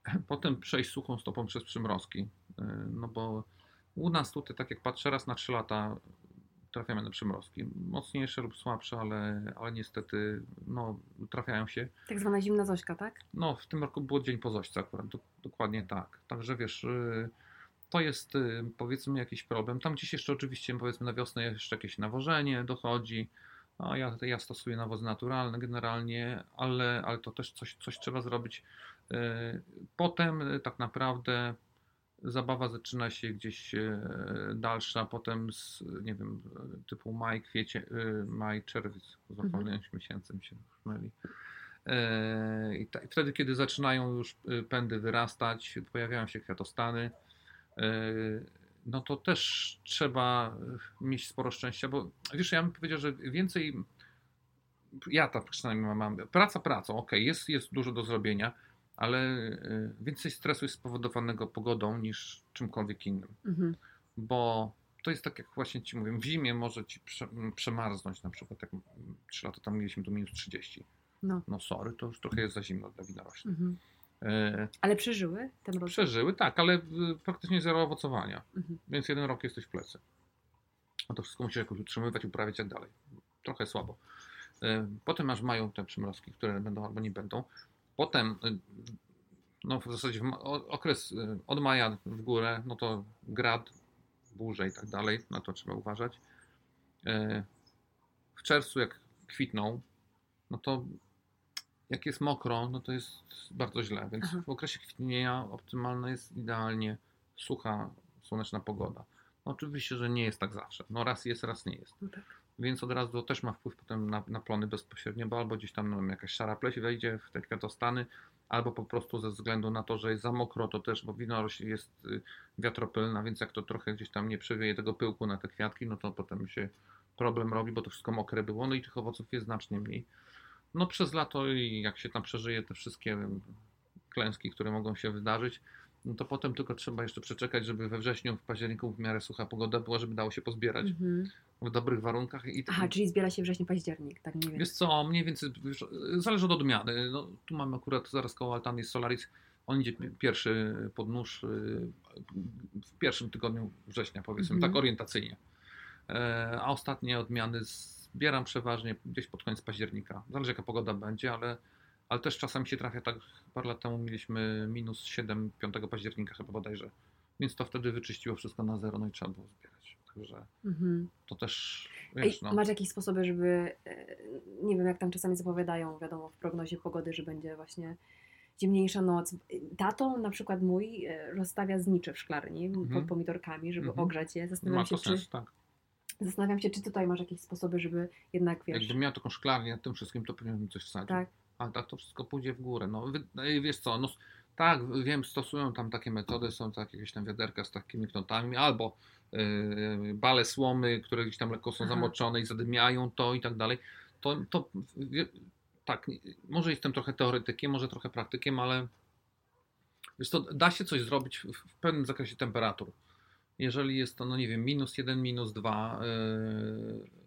Potem przejść suchą stopą przez przymrozki. E, No bo u nas tutaj, tak jak patrzę, raz na 3 lata trafiamy na przymrozki. Mocniejsze lub słabsze, ale, ale niestety no, trafiają się. Tak zwana zimna Zośka, tak? No, w tym roku było dzień po Zośce akurat, do, dokładnie tak. Także wiesz, y, to jest y, powiedzmy jakiś problem. Tam gdzieś jeszcze oczywiście powiedzmy na wiosnę jeszcze jakieś nawożenie dochodzi. A ja, ja stosuję nawozy naturalne generalnie, ale, ale to też coś, coś trzeba zrobić. Y, Potem tak naprawdę zabawa zaczyna się gdzieś y, dalsza, potem z, nie wiem, typu maj, kwiecie, y, maj, czerwiec, zapomniałem miesięcy mi się myli. E, I ta- i wtedy, kiedy zaczynają już pędy wyrastać, pojawiają się kwiatostany, e, no to też trzeba mieć sporo szczęścia, bo wiesz, ja bym powiedział, że więcej, ja tak przynajmniej mam, praca pracą, okej, jest, jest dużo do zrobienia, ale y, więcej stresu jest spowodowanego pogodą niż czymkolwiek innym Mhm. bo to jest tak jak właśnie ci mówię, w zimie może ci prze, m, przemarznąć na przykład, jak 3 lata temu mieliśmy tu minus 30. No. No sorry, to już trochę jest za zimno dla winorośli. Mhm. E, Ale przeżyły ten rok? przeżyły, tak, ale y, praktycznie zero owocowania, Mhm. więc jeden rok jesteś w plecy. A to wszystko musisz jakoś utrzymywać, uprawiać i tak dalej. Trochę słabo. E, Potem masz mają te przymrozki, które będą albo nie będą. Potem, y, no w zasadzie w okres y, od maja w górę, no to grad, burze i tak dalej, na to trzeba uważać. E, W czerwcu jak kwitną, no to jak jest mokro, no to jest bardzo źle, więc Aha. w okresie kwitnienia optymalna jest idealnie sucha, słoneczna pogoda. No oczywiście, że nie jest tak zawsze. No raz jest, raz nie jest. No tak. Więc od razu to też ma wpływ potem na, na plony bezpośrednio, bo albo gdzieś tam no, jakaś szara pleś wejdzie w te kwiatostany, albo po prostu ze względu na to, że jest za mokro, to też, bo winorośl jest y, wiatropylna, więc jak to trochę gdzieś tam nie przewieje tego pyłku na te kwiatki, no to potem się problem robi, bo to wszystko mokre było, no i tych owoców jest znacznie mniej. No przez lato i jak się tam przeżyje te wszystkie ym, klęski, które mogą się wydarzyć, no to potem tylko trzeba jeszcze przeczekać, żeby we wrześniu, w październiku w miarę sucha pogoda była, żeby dało się pozbierać Mhm. w dobrych warunkach. I Aha, czyli zbiera się wrzesień, październik, tak mniej Wiesz więcej. co, mniej więcej wiesz, zależy od odmiany. No, tu mamy akurat zaraz koło altany jest Solaris. On idzie pierwszy pod nóż y, w pierwszym tygodniu września, powiedzmy, Mhm. tak orientacyjnie. E, A ostatnie odmiany zbieram przeważnie gdzieś pod koniec października. Zależy jaka pogoda będzie, ale, ale też czasem się trafia tak, parę lat temu mieliśmy minus 7, 5 października chyba bodajże. Więc to wtedy wyczyściło wszystko na zero, no i trzeba było zbierać. Także Mhm. to też, wiesz, no. Masz jakieś sposoby, żeby, e, nie wiem, jak tam czasami zapowiadają, wiadomo, w prognozie pogody, że będzie właśnie zimniejsza noc. Tato, na przykład mój, e, rozstawia znicze w szklarni pod Mhm. pomidorkami, żeby Mhm. ogrzać je. Ma Zastanawiam to się, czy, sens, tak. zastanawiam się, czy tutaj masz jakieś sposoby, żeby jednak, wiesz, Jakbym miał taką szklarnię tym wszystkim, to pewnie bym coś wsadził. tak, A tak to wszystko pójdzie w górę. No, no wiesz co, no, tak, wiem, stosują tam takie metody, są tak jakieś tam wiaderka z takimi knotami, albo yy, bale słomy, które gdzieś tam lekko są Aha. zamoczone i zadymiają to i tak dalej. To, to wie, tak, może jestem trochę teoretykiem, może trochę praktykiem, ale wiesz to da się coś zrobić w, w pewnym zakresie temperatur. Jeżeli jest to, no nie wiem, minus 1, minus 2, yy,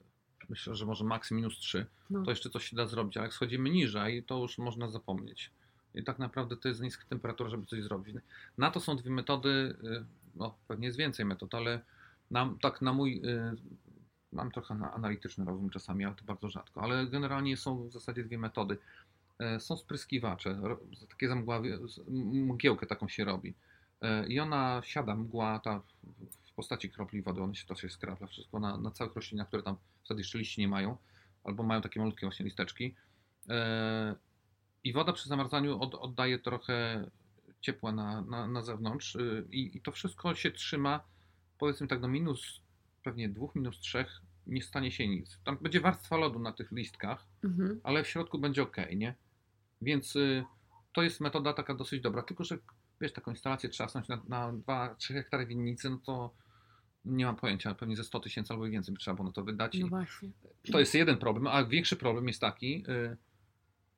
myślę, że może maks minus 3, no, to jeszcze coś się da zrobić, ale jak schodzimy niżej, to już można zapomnieć. I tak naprawdę to jest niska temperatura, żeby coś zrobić. Na to są dwie metody, y, no pewnie jest więcej metod, ale na, tak na mój, y, mam trochę na analityczny rozum czasami, ale to bardzo rzadko, ale generalnie są w zasadzie dwie metody. E, Są spryskiwacze, takie zamgławie, mgiełkę taką się robi. I ona siada, mgła ta postaci kropli wody, one się to się skrapla wszystko na, na całych roślinach, które tam wtedy jeszcze liści nie mają, albo mają takie malutkie właśnie listeczki. E, I woda przy zamarzaniu od, oddaje trochę ciepła na, na, na zewnątrz y, i, i to wszystko się trzyma powiedzmy tak do minus pewnie dwóch, minus trzech nie stanie się nic. Tam będzie warstwa lodu na tych listkach, Mhm. ale w środku będzie ok, nie? Więc y, to jest metoda taka dosyć dobra, tylko że wiesz, taką instalację trzasnąć na, na 2-3 hektary winnicy, no to nie mam pojęcia, pewnie ze 100 tysięcy albo więcej by trzeba było na to wydać. No właśnie. to jest jeden problem, a większy problem jest taki, y,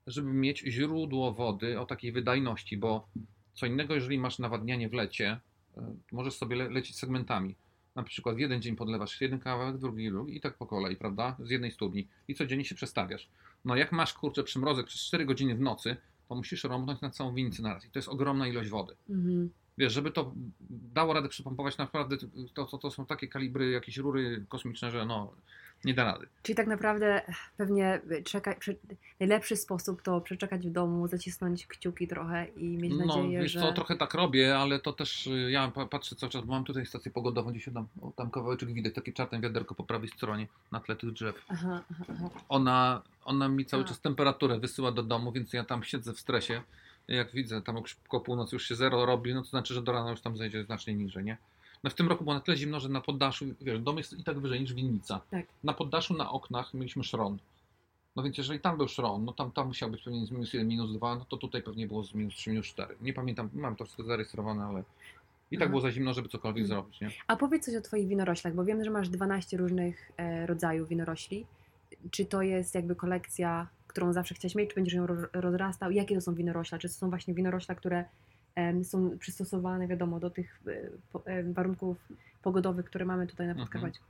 żeby mieć źródło wody o takiej wydajności, bo co innego, jeżeli masz nawadnianie w lecie, y, możesz sobie le lecieć segmentami. Na przykład w jeden dzień podlewasz jeden kawałek, drugi, drugi i tak po kolei, prawda? Z jednej studni i codziennie się przestawiasz. No jak masz kurczę przymrozek przez 4 godziny w nocy, to musisz rąbnąć na całą winnicę naraz. I to jest ogromna ilość wody. Mhm. Wiesz, żeby to dało radę przypompować, naprawdę to, to, to są takie kalibry, jakieś rury kosmiczne, że no nie da rady. Czyli tak naprawdę pewnie czeka, najlepszy sposób to przeczekać w domu, zacisnąć kciuki trochę i mieć No, nadzieję, wiesz że... co, trochę tak robię, ale to też y, ja pa- patrzę cały czas, bo mam tutaj stację pogodową, gdzieś tam, o, tam kawałeczek widać, takie czarne wiaderko po prawej stronie na tle tych drzew. Aha, aha, aha. Ona, ona mi cały czas temperaturę wysyła do domu, więc ja tam siedzę w stresie. Jak widzę, tam koło północy już się zero robi, no to znaczy, że do rana już tam zejdzie znacznie niżej, nie? No w tym roku było na tyle zimno, że na poddaszu, wiesz, dom jest i tak wyżej niż winnica. Tak. Na poddaszu, na oknach mieliśmy szron. No więc jeżeli tam był szron, no tam, tam musiał być pewnie z minus 1, minus 2, no to tutaj pewnie było z minus 3, minus 4. Nie pamiętam, mam to wszystko zarejestrowane, ale i tak Aha. było za zimno, żeby cokolwiek Mhm. zrobić, nie? A powiedz coś o Twoich winoroślach, bo wiem, że masz 12 różnych e, rodzajów winorośli. Czy to jest jakby kolekcja, którą zawsze chciałeś mieć, czy będziesz ją ro- rozrastał? Jakie to są winorośla? Czy to są właśnie winorośla, które są przystosowane, wiadomo, do tych e, e, warunków pogodowych, które mamy tutaj na Mhm. Podkarpaciu?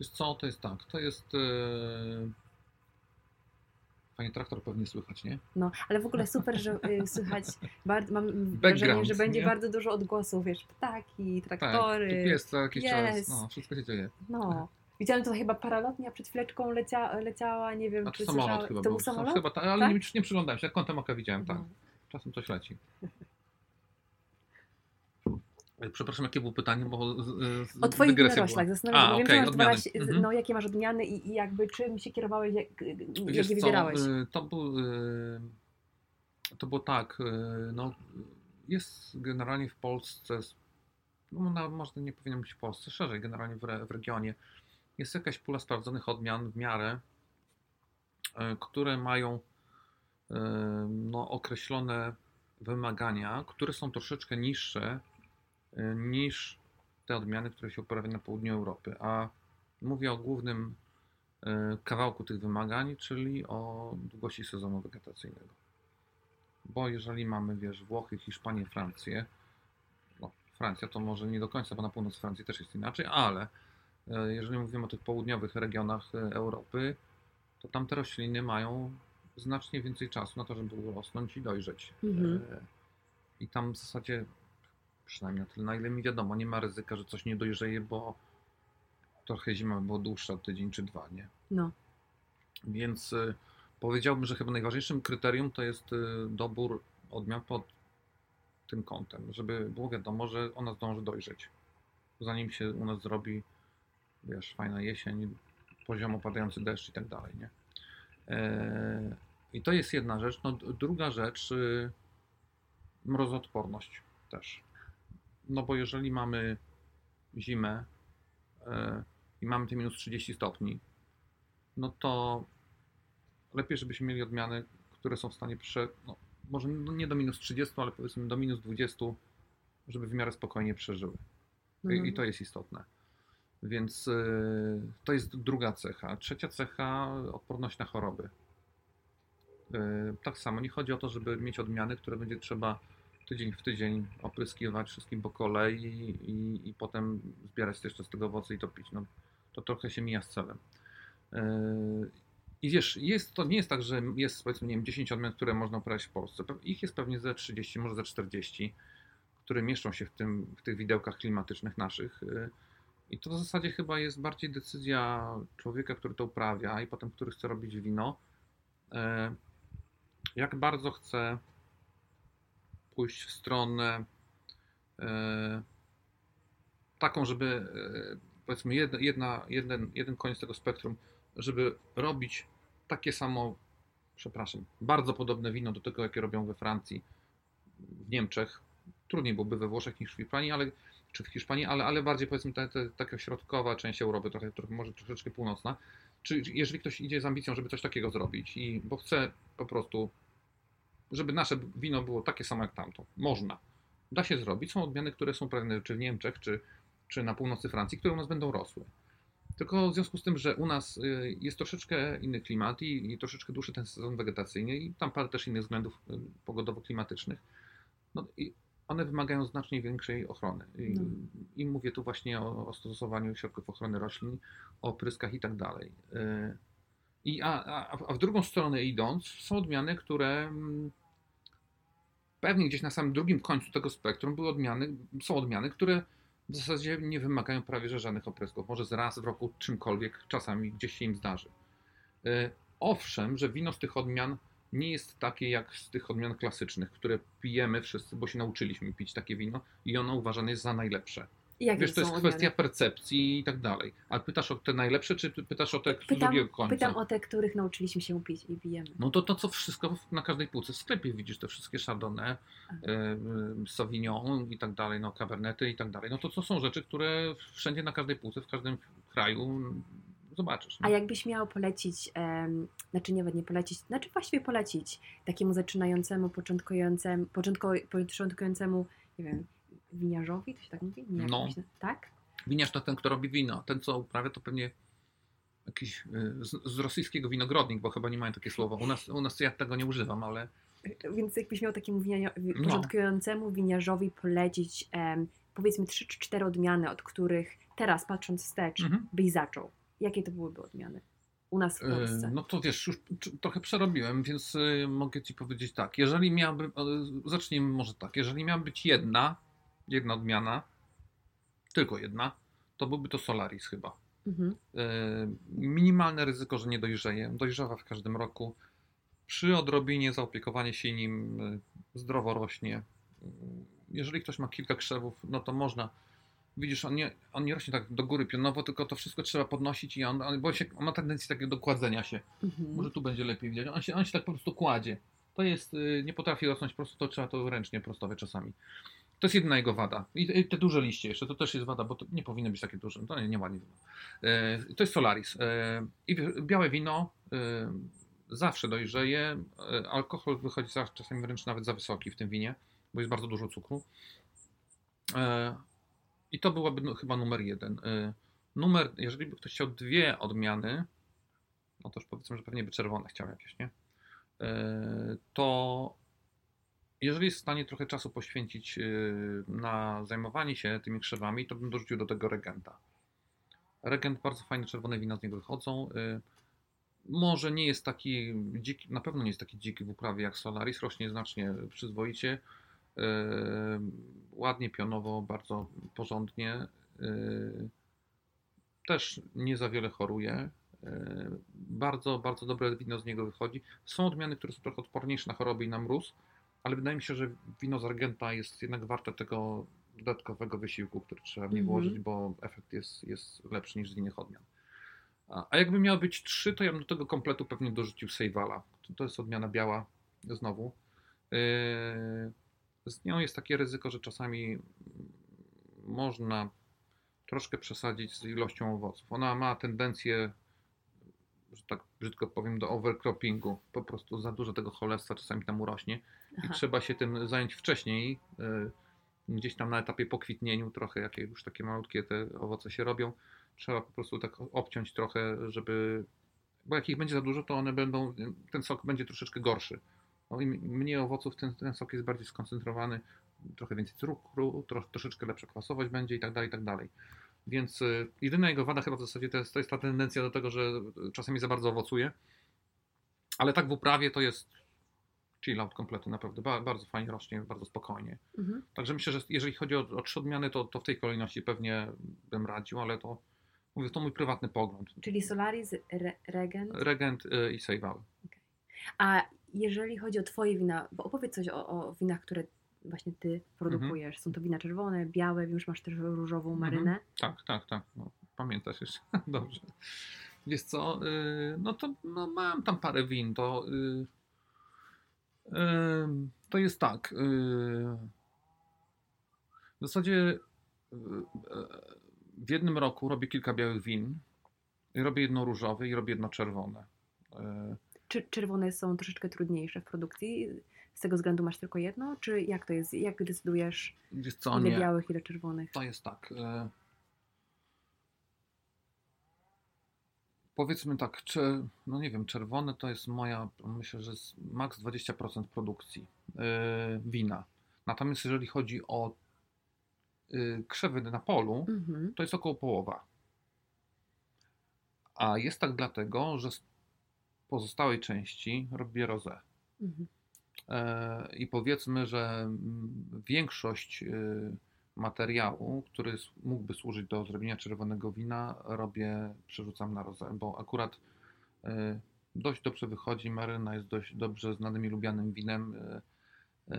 Wiesz co, to jest tak, to jest... Yy... Fajnie traktor pewnie słychać, nie? No, ale w ogóle super, że y, słychać, bardzo, mam wrażenie, że będzie nie? bardzo dużo odgłosów, wiesz, ptaki, Tak, traktory. tu pies co jakiś czas, no, wszystko się dzieje. No. Widziałem to chyba paralotnia przed chwileczką lecia, leciała, nie wiem, A czy to samolot chyba To był. był samolot? Chyba, ale Tak? nie, nie przyglądałem się, kątem oka widziałem, tak. No. Czasem coś leci. E, Przepraszam, jakie było pytanie, bo z, z, O twoich winoroślach była. zastanawiam się, wiem, okej, że masz odmiany. 12, Mhm. no jakie masz odmiany i, i jakby czym się kierowałeś, jak, jak Wiesz je co, wybierałeś? y, to, był, to było tak, no, jest generalnie w Polsce, no, na, może nie powinien być w Polsce, szerzej generalnie w, re, w regionie, jest jakaś pula sprawdzonych odmian w miarę, y, które mają y, no, określone wymagania, które są troszeczkę niższe y, niż te odmiany, które się uprawiają na południu Europy. A mówię o głównym kawałku tych wymagań, czyli o długości sezonu wegetacyjnego. Bo jeżeli mamy, wiesz, Włochy, Hiszpanię, Francję, no, Francja to może nie do końca, bo na północ Francji też jest inaczej, ale jeżeli mówimy o tych południowych regionach y, Europy, to tam te rośliny mają znacznie więcej czasu na to, żeby urosnąć i dojrzeć. Mhm. E, I tam w zasadzie, przynajmniej na tyle, na ile mi wiadomo, nie ma ryzyka, że coś nie dojrzeje, bo trochę zima była dłuższa, tydzień czy dwa, nie? No. Więc powiedziałbym, że chyba najważniejszym kryterium to jest dobór odmian pod tym kątem, żeby było wiadomo, że ona zdąży dojrzeć. Zanim się u nas zrobi, wiesz, fajna jesień, poziomo padający deszcz i tak dalej, nie? E, I to jest jedna rzecz. No, druga rzecz, y, mrozoodporność też. No bo jeżeli mamy zimę e, i mamy te minus 30 stopni, no to lepiej, żebyśmy mieli odmiany, które są w stanie prze, no, może nie do minus 30, ale powiedzmy do minus 20, żeby w miarę spokojnie przeżyły. Mhm. I, I to jest istotne. Więc y, to jest druga cecha. Trzecia cecha odporność na choroby. Y, tak samo nie chodzi o to, żeby mieć odmiany, które będzie trzeba tydzień w tydzień opryskiwać wszystkim po kolei i, i potem zbierać jeszcze z tego owoce i to pić. No, to trochę się mija z celem. Y, I wiesz, jest, to nie jest tak, że jest powiedzmy nie wiem, 10 odmian, które można uprawiać w Polsce. Ich jest pewnie ze 30, może ze 40 które mieszczą się w, tym, w tych widełkach klimatycznych naszych. I to w zasadzie chyba jest bardziej decyzja człowieka, który to uprawia i potem, który chce robić wino, e, jak bardzo chce pójść w stronę e, taką, żeby e, powiedzmy jedna, jedna, jeden, jeden koniec tego spektrum, żeby robić takie samo, przepraszam, bardzo podobne wino do tego, jakie robią we Francji, w Niemczech. Trudniej byłoby we Włoszech niż w Hiszpanii, ale, czy w Hiszpanii, ale, ale bardziej powiedzmy ta, ta, taka środkowa część Europy, trochę, trochę, może troszeczkę północna. Czy jeżeli ktoś idzie z ambicją, żeby coś takiego zrobić i bo chce po prostu, żeby nasze wino było takie samo jak tamto, można. Da się zrobić. Są odmiany, które są pewne czy w Niemczech, czy, czy na północy Francji, które u nas będą rosły. Tylko w związku z tym, że u nas y, jest troszeczkę inny klimat i, i troszeczkę dłuższy ten sezon wegetacyjny i tam parę też innych względów y, pogodowo-klimatycznych, no one wymagają znacznie większej ochrony. I, No. i mówię tu właśnie o, o stosowaniu środków ochrony roślin, o pryskach i tak dalej. Y, I, a, a, a w drugą stronę idąc, są odmiany, które mm, pewnie gdzieś na samym drugim końcu tego spektrum były odmiany, są odmiany, które w zasadzie nie wymagają prawie że żadnych oprysków. Może z raz w roku czymkolwiek, czasami gdzieś się im zdarzy. Y, Owszem, że wino z tych odmian nie jest takie jak z tych odmian klasycznych, które pijemy wszyscy, bo się nauczyliśmy pić takie wino i ono uważane jest za najlepsze. Jakie Wiesz, to jest odmiany? kwestia percepcji i tak dalej. Ale pytasz o te najlepsze, czy pytasz o te Pytam, drugiego końca? pytam o te, których nauczyliśmy się pić i pijemy. No to to, co wszystko na każdej półce w sklepie widzisz, te wszystkie Chardonnay, e, Sauvignon i tak dalej, no Cabernety i tak dalej. No to to są rzeczy, które wszędzie na każdej półce, w każdym kraju zobaczysz. A nie? jakbyś miał polecić, em, znaczy nawet nie polecić, znaczy właściwie polecić takiemu zaczynającemu, początkującemu, początkującemu, nie wiem, winiarzowi, to się tak mówi? Nie, No. Tak? Winiarz to ten, kto robi wino. Ten, co uprawia, to pewnie jakiś y, z, z rosyjskiego winogrodnik, bo chyba nie mają takie słowa. U nas, u nas ja tego nie używam, ale Więc jakbyś miał takiemu winia, wi- No. początkującemu winiarzowi polecić em, powiedzmy 3 czy 4 odmiany, od których teraz patrząc wstecz Mhm. byś zaczął. Jakie to byłyby odmiany? U nas w E, Polsce. No to wiesz, już trochę przerobiłem, więc y, mogę ci powiedzieć tak. Jeżeli miałbym, e, zacznijmy może tak, jeżeli miała być jedna, jedna odmiana, tylko jedna, to byłby to Solaris chyba. Mhm. E, Minimalne ryzyko, że nie dojrzeje. Dojrzewa w każdym roku. Przy odrobinie zaopiekowanie się nim e, zdrowo rośnie. E, Jeżeli ktoś ma kilka krzewów, no to można. Widzisz, on nie, on nie rośnie tak do góry pionowo, tylko to wszystko trzeba podnosić i on, on, bo się, on ma tendencję takiego do kładzenia się. Mhm. Może tu będzie lepiej widać. On się, on się tak po prostu kładzie. To jest, y, nie potrafi rosnąć prosto, to trzeba to ręcznie prostować czasami. To jest jedna jego wada. I te duże liście jeszcze, to też jest wada, bo to nie powinny być takie duże. To nie, nie ładnie wygląda. To jest Solaris. E, I białe wino e, zawsze dojrzeje. E, Alkohol wychodzi za, czasami wręcz nawet za wysoki w tym winie, bo jest bardzo dużo cukru. I to byłaby no, chyba numer jeden. E, Numer, jeżeli by ktoś chciał dwie odmiany, no to już powiedzmy, że pewnie by czerwone chciał jakieś, nie? E, To jeżeli jest w stanie trochę czasu poświęcić e, na zajmowanie się tymi krzewami, to bym dorzucił do tego regenta. Regent, bardzo fajne czerwone wina z niego wychodzą. Może nie jest taki dziki, na pewno nie jest taki dziki w uprawie jak Solaris, rośnie znacznie przyzwoicie. E, Ładnie pionowo, bardzo porządnie. E, Też nie za wiele choruje. E, Bardzo, bardzo dobre wino z niego wychodzi. Są odmiany, które są trochę odporniejsze na choroby i na mróz, ale wydaje mi się, że wino z Argenta jest jednak warte tego dodatkowego wysiłku, który trzeba w nie Mhm. włożyć, bo efekt jest, jest lepszy niż z innych odmian. A, jakby miało być trzy, to ja bym do tego kompletu pewnie dorzucił Sejwala. To, to jest odmiana biała znowu. Yy, z nią jest takie ryzyko, że czasami można troszkę przesadzić z ilością owoców. Ona ma tendencję, że tak brzydko powiem, do overcroppingu. Po prostu za dużo tego cholesta czasami tam urośnie i Aha. trzeba się tym zająć wcześniej, y, gdzieś tam na etapie pokwitnieniu, trochę jakie już takie malutkie te owoce się robią. Trzeba po prostu tak obciąć trochę, żeby. Bo jak ich będzie za dużo, to one będą. Ten sok będzie troszeczkę gorszy. No im mniej owoców, ten, ten sok jest bardziej skoncentrowany, trochę więcej cukru, tro, troszeczkę lepsza kwasowość będzie i tak dalej, i tak dalej. Więc y, jedyna jego wada chyba w zasadzie to jest, to jest ta tendencja do tego, że czasami za bardzo owocuje. Ale tak w uprawie to jest chill out kompletny, naprawdę. Ba, bardzo fajnie rośnie, bardzo spokojnie. Mhm. Także myślę, że jeżeli chodzi o, o trzy odmiany, to, to w tej kolejności pewnie bym radził, ale to mówię, to mój prywatny pogląd. Czyli Solaris, re, Regent. Regent y, i Sejwal. A jeżeli chodzi o Twoje wina, bo opowiedz coś o, o winach, które właśnie ty produkujesz. Są to wina czerwone, białe, wiem, że masz też różową marynę. Mhm. Tak, tak, tak. No, pamiętasz jeszcze? Dobrze. Wiesz co, y, no to no mam tam parę win, to y, y, to jest tak. y, W zasadzie y, y, w jednym roku robię kilka białych win. Robię jedno różowe i robię jedno czerwone. Czy czerwone są troszeczkę trudniejsze w produkcji? Z tego względu masz tylko jedno? Czy jak to jest? Jak decydujesz, Wiesz co, ile nie. białych, ile czerwonych? To jest tak. E... Powiedzmy tak, czy, no nie wiem, czerwone to jest moja, myślę, że jest maks 20% produkcji e, wina. Natomiast jeżeli chodzi o e, krzewy na polu, Mhm. to jest około połowa. A jest tak dlatego, że pozostałej części robię rosé. Mhm. E, I powiedzmy, że mm, większość y, materiału, który mógłby służyć do zrobienia czerwonego wina, robię, przerzucam na rozę, bo akurat y, dość dobrze wychodzi. Maryna jest dość dobrze znanym i lubianym winem. y,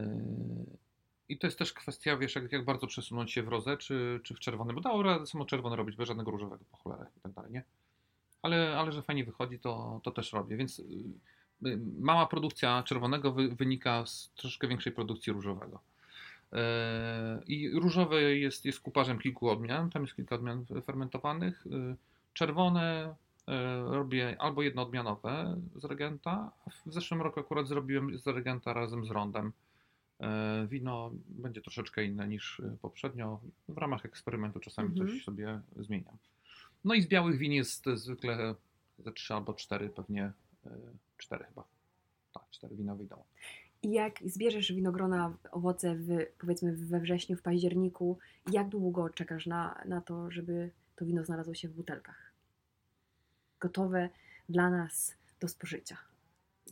I to jest też kwestia, wiesz, jak, jak bardzo przesunąć się w rozę, czy, czy w czerwony, bo dało radę samo czerwone robić, bez żadnego różowego po cholerę i tak dalej, nie? Ale, ale że fajnie wychodzi, to, to też robię, więc y, y, mała produkcja czerwonego wy, wynika z troszkę większej produkcji różowego. E, I różowe jest, jest kuparzem kilku odmian, tam jest kilka odmian fermentowanych. Y, Czerwone robię albo jednoodmianowe z regenta. W zeszłym roku akurat zrobiłem z regenta razem z rondem. Wino będzie troszeczkę inne niż y, poprzednio. W ramach eksperymentu czasami Mhm. coś sobie zmieniam. No i z białych win jest zwykle ze trzy albo cztery, pewnie e, cztery chyba. Tak, cztery wina wyjdą. I jak zbierzesz winogrona, owoce w, powiedzmy we wrześniu, w październiku, jak długo czekasz na, na to, żeby to wino znalazło się w butelkach? Gotowe dla nas do spożycia.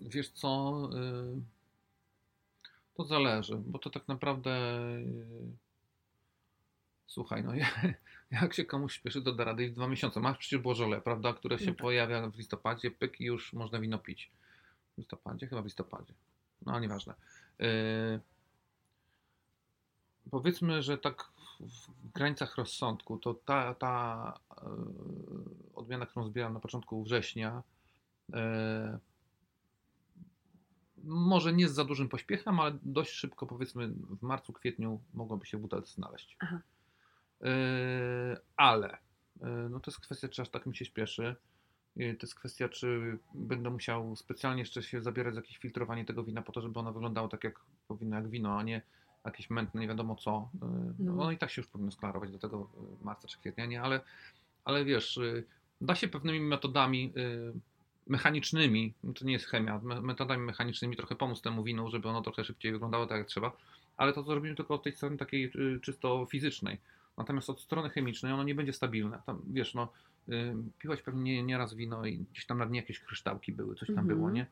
Wiesz co, y, to zależy, bo to tak naprawdę y, słuchaj, no jak się komuś śpieszy, to da rady i w dwa miesiące. Masz przecież Bożole, prawda, które się No tak. pojawia w listopadzie, pyk i już można wino pić. W listopadzie? Chyba w listopadzie. No, nieważne. Y, Powiedzmy, że tak w granicach rozsądku, to ta, ta y, odmiana, którą zbieram na początku września, y, może nie z za dużym pośpiechem, ale dość szybko, powiedzmy w marcu, kwietniu mogłoby się w butelce znaleźć. Aha. Yy, ale yy, no to jest kwestia, czy aż tak mi się śpieszy. To jest kwestia, czy będę musiał specjalnie jeszcze się zabierać za jakieś filtrowanie tego wina po to, żeby ono wyglądało tak, jak powinno, jak wino, a nie jakieś mętne, nie wiadomo co. Yy, No. Ono i tak się już powinno sklarować do tego marca czy kwietnia, nie? Ale, ale wiesz, da się pewnymi metodami mechanicznymi, no to nie jest chemia, me- metodami mechanicznymi trochę pomóc temu winu, żeby ono trochę szybciej wyglądało tak jak trzeba, ale to, co robimy tylko od tej strony takiej czysto fizycznej. Natomiast od strony chemicznej ono nie będzie stabilne. Tam, wiesz, no, y, piłaś pewnie nie- nieraz wino i gdzieś tam na dnie jakieś kryształki były, coś tam Mhm. było, nie?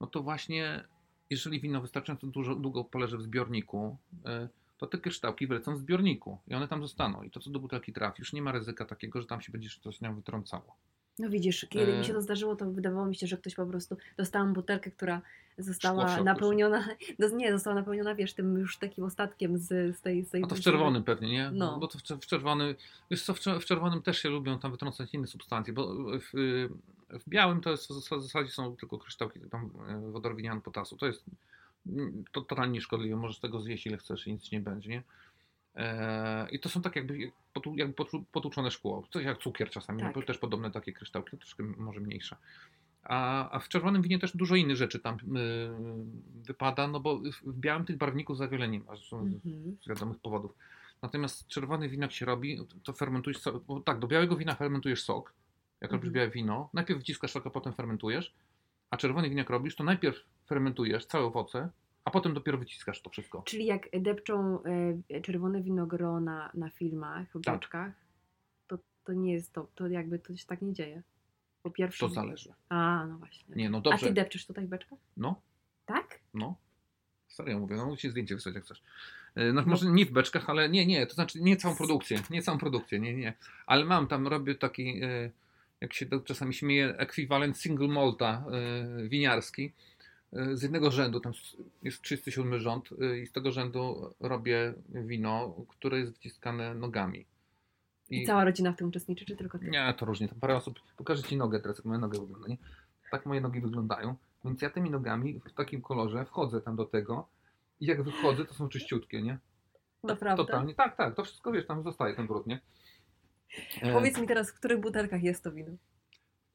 No to właśnie, jeżeli wino wystarczająco dużo, długo poleży w zbiorniku, y, to te kryształki wylecą w zbiorniku i one tam zostaną. I to, co do butelki trafi, już nie ma ryzyka takiego, że tam się będzie coś nią wytrącało. No widzisz, kiedy mi się to zdarzyło, to wydawało mi się, że ktoś po prostu dostałam butelkę, która została napełniona, no nie, została napełniona, wiesz, tym już takim ostatkiem z, z tej... Z tej A to w czerwonym pewnie, nie? No. Bo to w, w czerwonym, wiesz co, w, czer- w czerwonym też się lubią tam wytrącać inne substancje, bo w, w białym to jest w zas- w zasadzie są tylko kryształki tam e, wodorowinian potasu. To jest mm, to totalnie szkodliwe, możesz tego zjeść ile chcesz i nic nie będzie, nie? E, I to są tak jakby, jakby potłuczone szkło, coś jak cukier czasami, Tak. bo też podobne takie kryształki, troszkę może mniejsze. A, a w czerwonym winie też dużo innych rzeczy tam y, wypada, no bo w, białym tych barwników za wiele nie ma, Mhm. z wiadomych powodów. Natomiast czerwony wino jak się robi, to fermentujesz, bo tak, do białego wina fermentujesz sok, jak robisz Mhm. białe wino, najpierw wyciskasz sok, a potem fermentujesz, a czerwony wino jak robisz, to najpierw fermentujesz całe owoce, a potem dopiero wyciskasz to wszystko. Czyli jak depczą e, czerwone winogrona na filmach, w Tak. beczkach, to, to nie jest to, to jakby to się tak nie dzieje. Po pierwsze... To zależy. A, no właśnie. Nie, no A dobrze. ty depczesz tutaj w beczkach? No, Tak? no. Serio mówię, no ci zdjęcie wysłać jak chcesz. E, No, może nie w beczkach, ale nie, nie, to znaczy nie całą produkcję, nie całą produkcję, nie, nie. Ale mam tam, robię taki, e, jak się to czasami śmieje, ekwiwalent single malta e, winiarski. Z jednego rzędu, tam jest 37 rząd e, i z tego rzędu robię wino, które jest wciskane nogami. I, I cała rodzina w tym uczestniczy, czy tylko ty? Nie, to różnie. Tam parę osób, pokażę Ci nogę teraz, jak moja noga wygląda, nie? Tak moje nogi wyglądają. Więc ja tymi nogami w takim kolorze wchodzę tam do tego i jak wychodzę, to są czyściutkie, nie? Naprawdę? Totalnie. Tak, tak. To wszystko, wiesz, tam zostaje ten brud, nie? Powiedz mi teraz, w których butelkach jest to wino?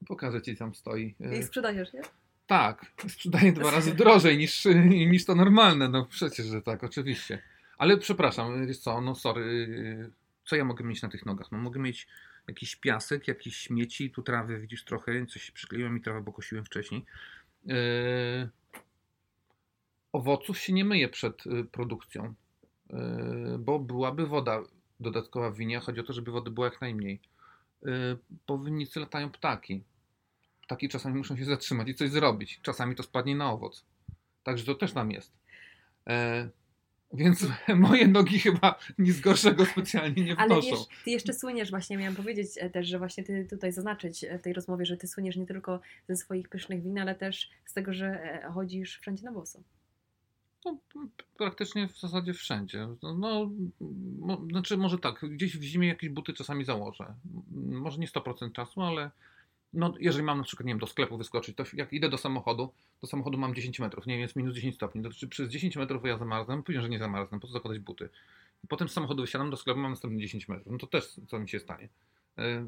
Pokażę Ci, tam stoi. E... I sprzedajesz, nie? Tak. Sprzedaję dwa razy drożej niż, niż to normalne. No przecież, że tak, oczywiście. Ale przepraszam, wiesz co, no sorry. Co ja mogę mieć na tych nogach? No mogę mieć jakiś piasek, jakieś śmieci, tu trawy widzisz trochę, coś przykleiłem i trawę, bo kosiłem wcześniej. Yy, owoców się nie myje przed y, produkcją, yy, bo byłaby woda dodatkowa w winie. Chodzi o to, żeby wody było jak najmniej. Yy, po winnicy latają ptaki. Ptaki czasami muszą się zatrzymać i coś zrobić. Czasami to spadnie na owoc. Także to też tam jest. Więc moje nogi chyba nic gorszego specjalnie nie wnoszą. Ale wiesz, ty jeszcze słyniesz, właśnie miałam powiedzieć e, też, że właśnie ty tutaj zaznaczyć e, w tej rozmowie, że ty słyniesz nie tylko ze swoich pysznych win, ale też z tego, że e, chodzisz wszędzie na boso. No, praktycznie w zasadzie wszędzie. No, no, no, znaczy może tak, gdzieś w zimie jakieś buty czasami założę. Może nie 100% czasu, ale no, jeżeli mam na przykład, nie wiem, do sklepu wyskoczyć, to jak idę do samochodu, do samochodu mam 10 metrów, nie wiem, jest minus 10 stopni, to czy przez 10 metrów ja zamarzam, później, że nie zamarzam, po co zakładać buty. Potem z samochodu wysiadam do sklepu, mam następne 10 metrów, no to też co mi się stanie. E,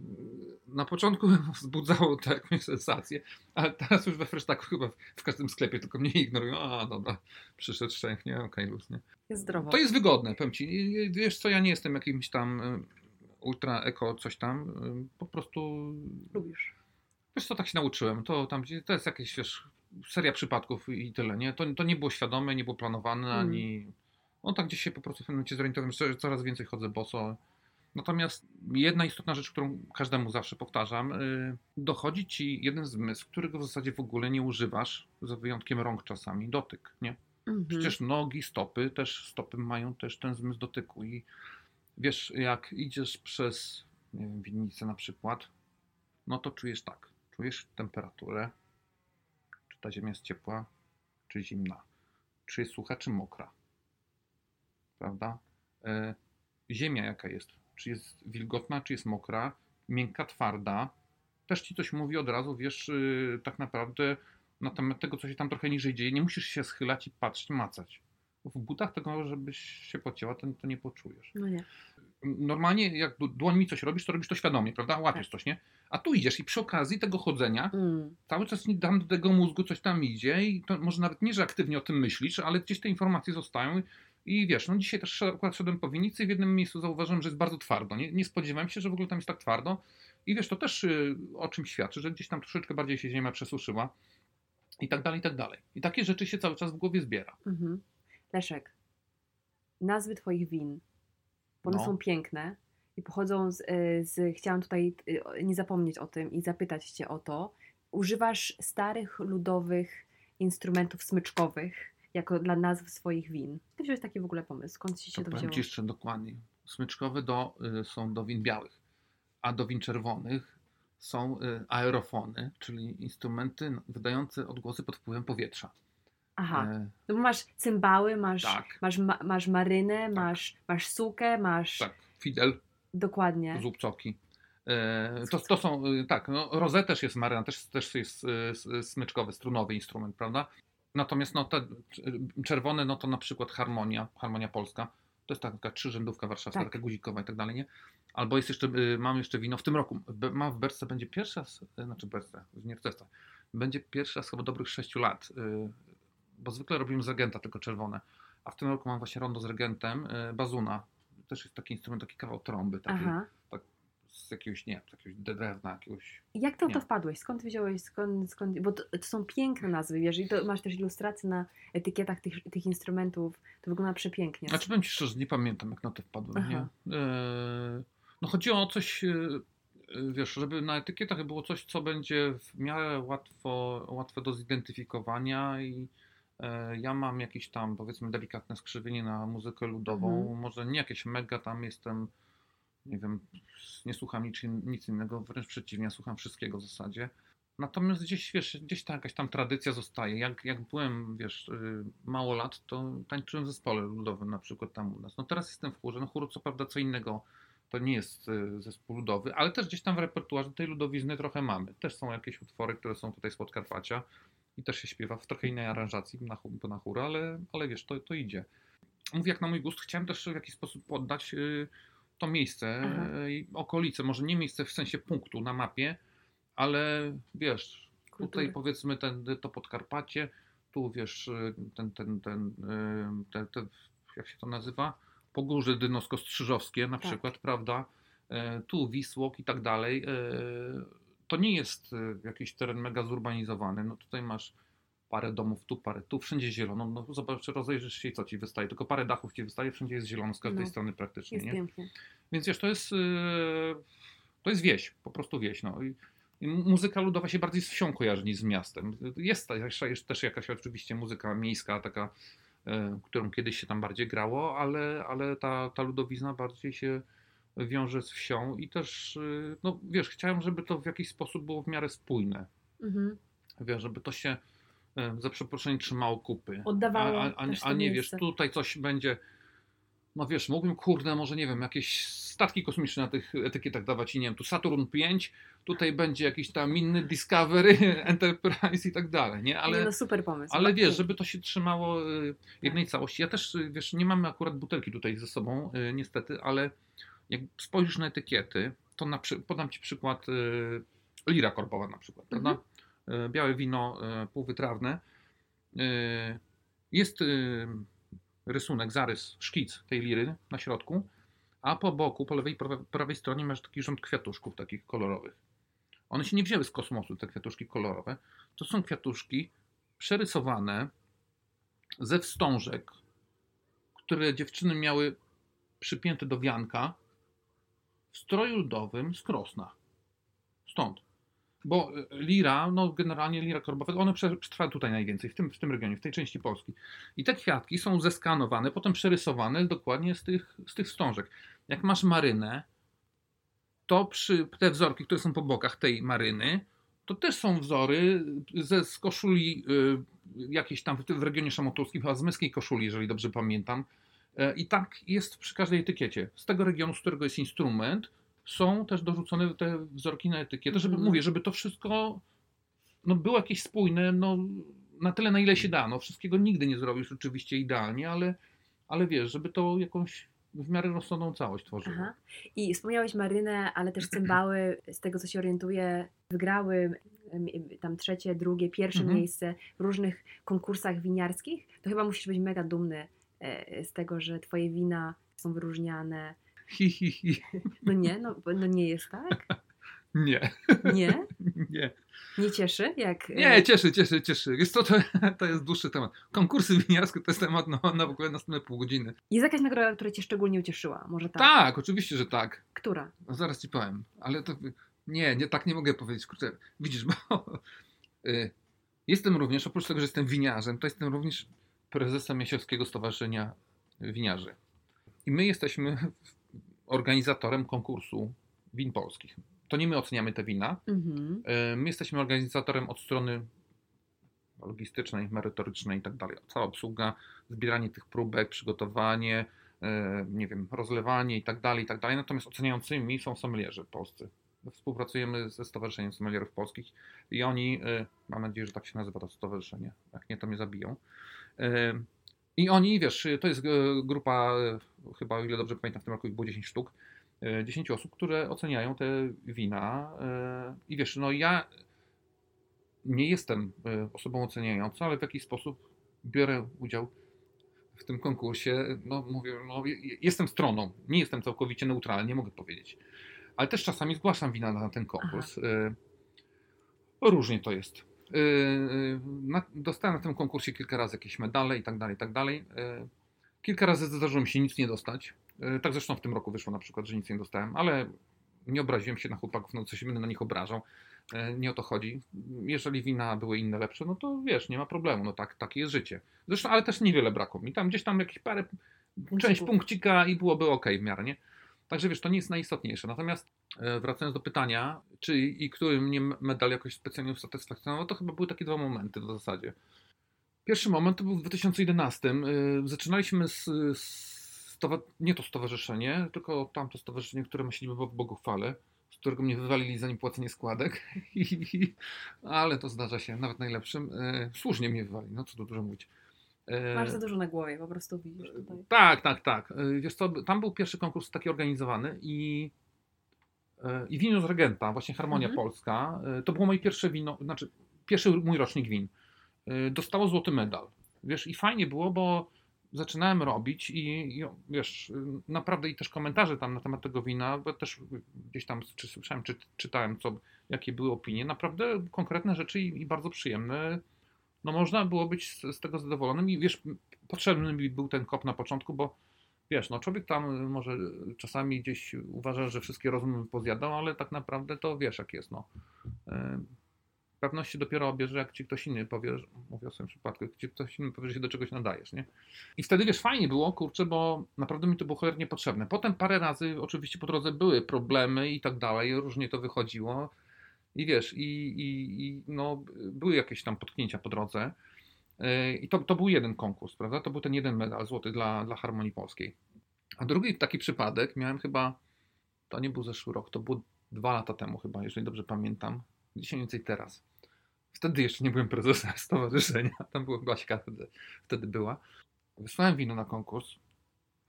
na początku wzbudzało to jakąś sensację, ale teraz już we fresztaku chyba w każdym sklepie tylko mnie ignorują. A, dobra, przyszedł szczęch, nie? Okej, okay, luz, nie? Jest zdrowo. To jest wygodne, powiem Ci. Wiesz co, ja nie jestem jakimś tam e, ultra eko coś tam, e, po prostu... Lubisz. Wiesz co, tak się nauczyłem. To tam, to jest jakieś, wiesz, seria przypadków i tyle, nie? To, to nie było świadome, nie było planowane, mm. ani... On tak gdzieś się po prostu w pewnym momencie zorientowałem, że coraz więcej chodzę boso. Natomiast jedna istotna rzecz, którą każdemu zawsze powtarzam, yy, dochodzi ci jeden zmysł, którego w zasadzie w ogóle nie używasz, za wyjątkiem rąk czasami, dotyk, nie? Mm -hmm. Przecież nogi, stopy, też stopy mają też ten zmysł dotyku i wiesz, jak idziesz przez, nie wiem, winnicę na przykład, no to czujesz tak, czujesz temperaturę, czy ta ziemia jest ciepła, czy zimna, czy jest sucha, czy mokra, prawda? Yy, ziemia jaka jest, czy jest wilgotna, czy jest mokra, miękka, twarda. Też ci coś mówi od razu, wiesz, yy, tak naprawdę na temat tego, co się tam trochę niżej dzieje. Nie musisz się schylać i patrzeć, macać. W butach tego, żebyś się pocięła, to, to nie poczujesz. No nie. Normalnie, jak dłońmi coś robisz, to robisz to świadomie, prawda? Łapiesz tak. coś, nie? A tu idziesz i przy okazji tego chodzenia mm. cały czas dam do tego mózgu coś tam idzie i to może nawet nie, że aktywnie o tym myślisz, ale gdzieś te informacje zostają i wiesz, no dzisiaj też akurat szedłem po winnicy i w jednym miejscu zauważyłem, że jest bardzo twardo. Nie, nie spodziewałem się, że w ogóle tam jest tak twardo. I wiesz, to też y, o czym świadczy, że gdzieś tam troszeczkę bardziej się ziemia przesuszyła i tak dalej, i tak dalej. I takie rzeczy się cały czas w głowie zbiera. Mhm. Leszek, nazwy twoich win, bo one no. są piękne i pochodzą z, y, z, chciałam tutaj y, nie zapomnieć o tym i zapytać cię o to. Używasz starych, ludowych instrumentów smyczkowych, jako dla nazw swoich win. Ty wziąłeś taki w ogóle pomysł? Skąd ci się to, to wzięło? Ci jeszcze dokładnie. Smyczkowe do, y, są do win białych, a do win czerwonych są y, aerofony, czyli instrumenty wydające odgłosy pod wpływem powietrza. Aha, no bo masz cymbały, masz, tak. masz, ma, masz marynę, tak. masz, masz sukę, masz... Tak, fidel. Dokładnie. Zupcoki. E, to, to są, y, tak, no, rozet też jest maryna, też, też jest y, smyczkowy, strunowy instrument, prawda? Natomiast no, te czerwone, no to na przykład harmonia, harmonia polska, to jest taka trzyrzędówka warszawska, tak. taka guzikowa i tak dalej, nie? Albo jest jeszcze, y, mam jeszcze wino w tym roku, mam w Berce, będzie pierwsza, y, znaczy Berce, w testach, będzie pierwsza z chyba dobrych 6 lat, y, bo zwykle robimy z regenta tylko czerwone, a w tym roku mam właśnie rondo z regentem, bazuna, też jest taki instrument, taki kawał trąby, taki, tak, z jakiegoś, nie z jakiegoś drewna, jakiegoś... Jak to, to wpadłeś? Skąd wziąłeś, skąd, skąd bo to, to, są piękne nazwy, wiesz, i to masz też ilustracje na etykietach tych, tych instrumentów, to wygląda przepięknie. Znaczy powiem Ci szczerze, nie pamiętam jak na to wpadłem, nie? E, no chodziło o coś, e, wiesz, żeby na etykietach było coś, co będzie w miarę łatwo, łatwe do zidentyfikowania i ja mam jakieś tam, powiedzmy, delikatne skrzywienie na muzykę ludową, mhm. może nie jakieś mega tam jestem nie wiem, nie słucham nic, nic innego, wręcz przeciwnie, słucham wszystkiego w zasadzie. Natomiast gdzieś, wiesz, gdzieś ta jakaś tam tradycja zostaje. Jak, jak byłem, wiesz, y, mało lat, to tańczyłem w zespole ludowym na przykład tam u nas. No teraz jestem w chórze. No chór co prawda co innego, to nie jest y, zespół ludowy, ale też gdzieś tam w repertuarze tej ludowizny trochę mamy. Też są jakieś utwory, które są tutaj z Podkarpacia i też się śpiewa w trochę innej aranżacji na, chó- na chór, ale, ale wiesz, to, to idzie. Mówię, jak na mój gust, chciałem też w jakiś sposób poddać y, to miejsce y, i okolice, może nie miejsce w sensie punktu na mapie, ale wiesz, Kultury. tutaj powiedzmy ten, to Podkarpacie, tu wiesz, y, ten, ten, ten, y, te, te, jak się to nazywa? Pogórze Dynosko-Strzyżowskie na Tak. przykład, prawda? Tu Wisłok i tak dalej. E, To nie jest e, jakiś teren mega zurbanizowany. No tutaj masz parę domów, tu parę, tu wszędzie zielono. No zobacz, rozejrzysz się i co ci wystaje. Tylko parę dachów ci wystaje, wszędzie jest zielono z każdej No. strony praktycznie. Jest nie? pięknie. Więc wiesz, to jest, yy, to jest wieś, po prostu wieś. No. I, i muzyka ludowa się bardziej z wsią kojarzy niż z miastem. Jest jest też jakaś oczywiście muzyka miejska, taka, yy, którą kiedyś się tam bardziej grało, ale, ale ta, ta ludowizna bardziej się wiąże z wsią i też, yy, no wiesz, chciałem, żeby to w jakiś sposób było w miarę spójne. Mhm. Wiesz, żeby to się yy, za przeproszeniem trzymało kupy. Oddawało A, a, a, a nie wiesz, tutaj coś będzie. No wiesz, mógłbym, kurde, może nie wiem, jakieś statki kosmiczne na tych etykietach dawać i nie wiem, tu Saturn 5, tutaj będzie jakiś tam inny Discovery, Enterprise i tak dalej, nie? Ale, no super pomysł. ale wiesz, żeby to się trzymało y, jednej całości. Ja też, y, wiesz, nie mamy akurat butelki tutaj ze sobą, y, niestety, ale jak spojrzysz na etykiety, to na podam Ci przykład y, lira korbowa na przykład, prawda? Y, Białe wino y, półwytrawne. Jest rysunek, zarys, szkic tej liry na środku, a po boku, po lewej i prawej, prawej stronie masz taki rząd kwiatuszków takich kolorowych. One się nie wzięły z kosmosu, te kwiatuszki kolorowe. To są kwiatuszki przerysowane ze wstążek, które dziewczyny miały przypięte do wianka w stroju ludowym z Krosna. Stąd. Bo y, lira, no generalnie lira korbowa, one prze- przetrwa tutaj najwięcej, w tym, w tym regionie, w tej części Polski. I te kwiatki są zeskanowane, potem przerysowane dokładnie z tych, z tych wstążek. Jak masz marynę, to przy te wzorki, które są po bokach tej maryny, to też są wzory ze z koszuli y, jakiejś tam w, w regionie szamotowskim, chyba z męskiej koszuli, jeżeli dobrze pamiętam. E, I tak jest przy każdej etykiecie. Z tego regionu, z którego jest instrument, są też dorzucone te wzorki na etykietę, żeby Mhm. mówię, żeby to wszystko no, było jakieś spójne, no, na tyle, na ile się da. No, wszystkiego nigdy nie zrobisz oczywiście idealnie, ale, ale wiesz, żeby to jakąś w miarę rozsądną całość tworzyło. Aha. I wspomniałeś Marynę, ale też cymbały, z tego co się orientuję, wygrały tam trzecie, drugie, pierwsze Mhm. miejsce w różnych konkursach winiarskich. To chyba musisz być mega dumny z tego, że twoje wina są wyróżniane. Hi, hi, hi. No nie, no, no nie jest tak? Nie, Nie? nie. Nie cieszy? Jak, e, Nie, cieszy, cieszy, cieszy. Jest to, to, to jest dłuższy temat. Konkursy winiarskie to jest temat na, na w ogóle następne pół godziny. Jest jakaś nagroda, która cię szczególnie ucieszyła? Może tak? Tak, oczywiście, że tak. Która? No, zaraz ci powiem, ale to nie, nie, tak nie mogę powiedzieć. Kurczę, widzisz, bo y, jestem również, oprócz tego, że jestem winiarzem, to jestem również prezesem Jasielskiego Stowarzyszenia Winiarzy. I my jesteśmy organizatorem konkursu win polskich. To nie my oceniamy te wina. Mhm. Y, My jesteśmy organizatorem od strony logistycznej, merytorycznej i tak dalej. Cała obsługa, zbieranie tych próbek, przygotowanie, e, nie wiem, rozlewanie i tak dalej, i tak dalej. Natomiast oceniającymi są sommelierzy polscy. Współpracujemy ze Stowarzyszeniem Sommelierów Polskich i oni, e, mam nadzieję, że tak się nazywa to stowarzyszenie, jak nie, to mnie zabiją. E, I oni, wiesz, to jest e, grupa, e, chyba o ile dobrze pamiętam, w tym roku było 10 sztuk, e, 10 osób, które oceniają te wina. e, I wiesz, no ja nie jestem e, osobą oceniającą, ale w jakiś sposób biorę udział w tym konkursie. No mówię, no, je- jestem stroną, nie jestem całkowicie neutralny, nie mogę powiedzieć. Ale też czasami zgłaszam wina na ten konkurs. E, Różnie to jest. E, e, Na, dostałem na tym konkursie kilka razy jakieś medale i tak dalej, i tak dalej. E, Kilka razy zdarzyło mi się nic nie dostać. Tak zresztą w tym roku wyszło na przykład, że nic nie dostałem, ale nie obraziłem się na chłopaków, no co się będę na nich obrażał. Nie o to chodzi. Jeżeli wina były inne, lepsze, no to wiesz, nie ma problemu, no tak, takie jest życie. Zresztą, ale też niewiele brakło mi. Tam gdzieś tam jakieś parę, część punkcika i byłoby ok w miarę, nie? Także wiesz, to nie jest najistotniejsze. Natomiast e, wracając do pytania, czy i który mnie medal jakoś specjalnie usatysfakcjonował, to chyba były takie dwa momenty w zasadzie. Pierwszy moment to był w 2011. E, zaczynaliśmy z, z nie to stowarzyszenie, tylko tamto stowarzyszenie, które ma siedzibę w Boguchwale, z którego mnie wywalili za niepłacenie składek. ale to zdarza się, nawet najlepszym. E, słusznie mnie wywalili, no co tu dużo mówić. Masz za dużo na głowie, po prostu widzisz tutaj. Tak, tak, tak. Wiesz co, tam był pierwszy konkurs taki organizowany i, i wino z Regenta, właśnie Harmonia mhm. Polska, to było moje pierwsze wino, znaczy pierwszy mój rocznik win. Dostało złoty medal. Wiesz, i fajnie było, bo zaczynałem robić i, i, wiesz, naprawdę i też komentarze tam na temat tego wina, bo też gdzieś tam czy słyszałem, czy czytałem, co, jakie były opinie, naprawdę konkretne rzeczy i, i bardzo przyjemne no można było być z, z tego zadowolonym i wiesz, potrzebny mi był ten kop na początku, bo wiesz, no człowiek tam może czasami gdzieś uważa, że wszystkie rozumy pozjadał, ale tak naprawdę to wiesz jak jest, no. Pewność się dopiero obierze, jak ci ktoś inny powie, mówię o swoim przypadku, jak ci ktoś inny powie, że się do czegoś nadajesz, nie? I wtedy, wiesz, fajnie było, kurczę, bo naprawdę mi to było cholernie potrzebne. Potem parę razy oczywiście po drodze były problemy i tak dalej, różnie to wychodziło. I wiesz, i, i, i no, były jakieś tam potknięcia po drodze. E, I to, to był jeden konkurs, prawda? To był ten jeden medal złoty dla, dla Harmonii Polskiej. A drugi taki przypadek miałem chyba, to nie był zeszły rok, to było dwa lata temu chyba, jeżeli dobrze pamiętam. Dzisiaj mniej więcej teraz. Wtedy jeszcze nie byłem prezesem stowarzyszenia. Tam była Baśka wtedy, wtedy była. Wysłałem wino na konkurs,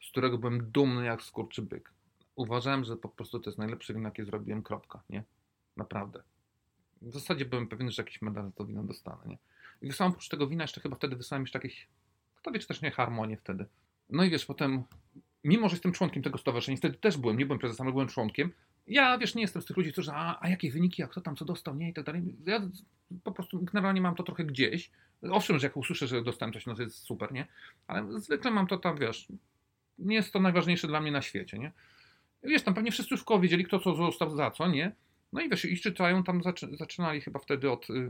z którego byłem dumny jak skurczy byk. Uważałem, że po prostu to jest najlepsze wino, jakie zrobiłem, kropka, nie? Naprawdę. W zasadzie byłem pewien, że jakiś medal za to wino dostanę, nie? I wysłałem oprócz tego wina jeszcze chyba wtedy wysłałem jeszcze jakieś, kto wie, czy też nie harmonię wtedy. No i wiesz, potem, mimo że jestem członkiem tego stowarzyszenia, wtedy też byłem, nie byłem prezesem, ale byłem członkiem, ja, wiesz, nie jestem z tych ludzi, którzy, a, a jakie wyniki, a kto tam co dostał, nie i tak dalej. Ja po prostu generalnie mam to trochę gdzieś. Owszem, że jak usłyszę, że dostałem coś, no to jest super, nie? Ale zwykle mam to tam, wiesz, nie jest to najważniejsze dla mnie na świecie, nie? Wiesz, tam pewnie wszyscy już koło wiedzieli, kto co został za co, nie? No i wiesz, i czytają tam, zaczy, zaczynali chyba wtedy od, y,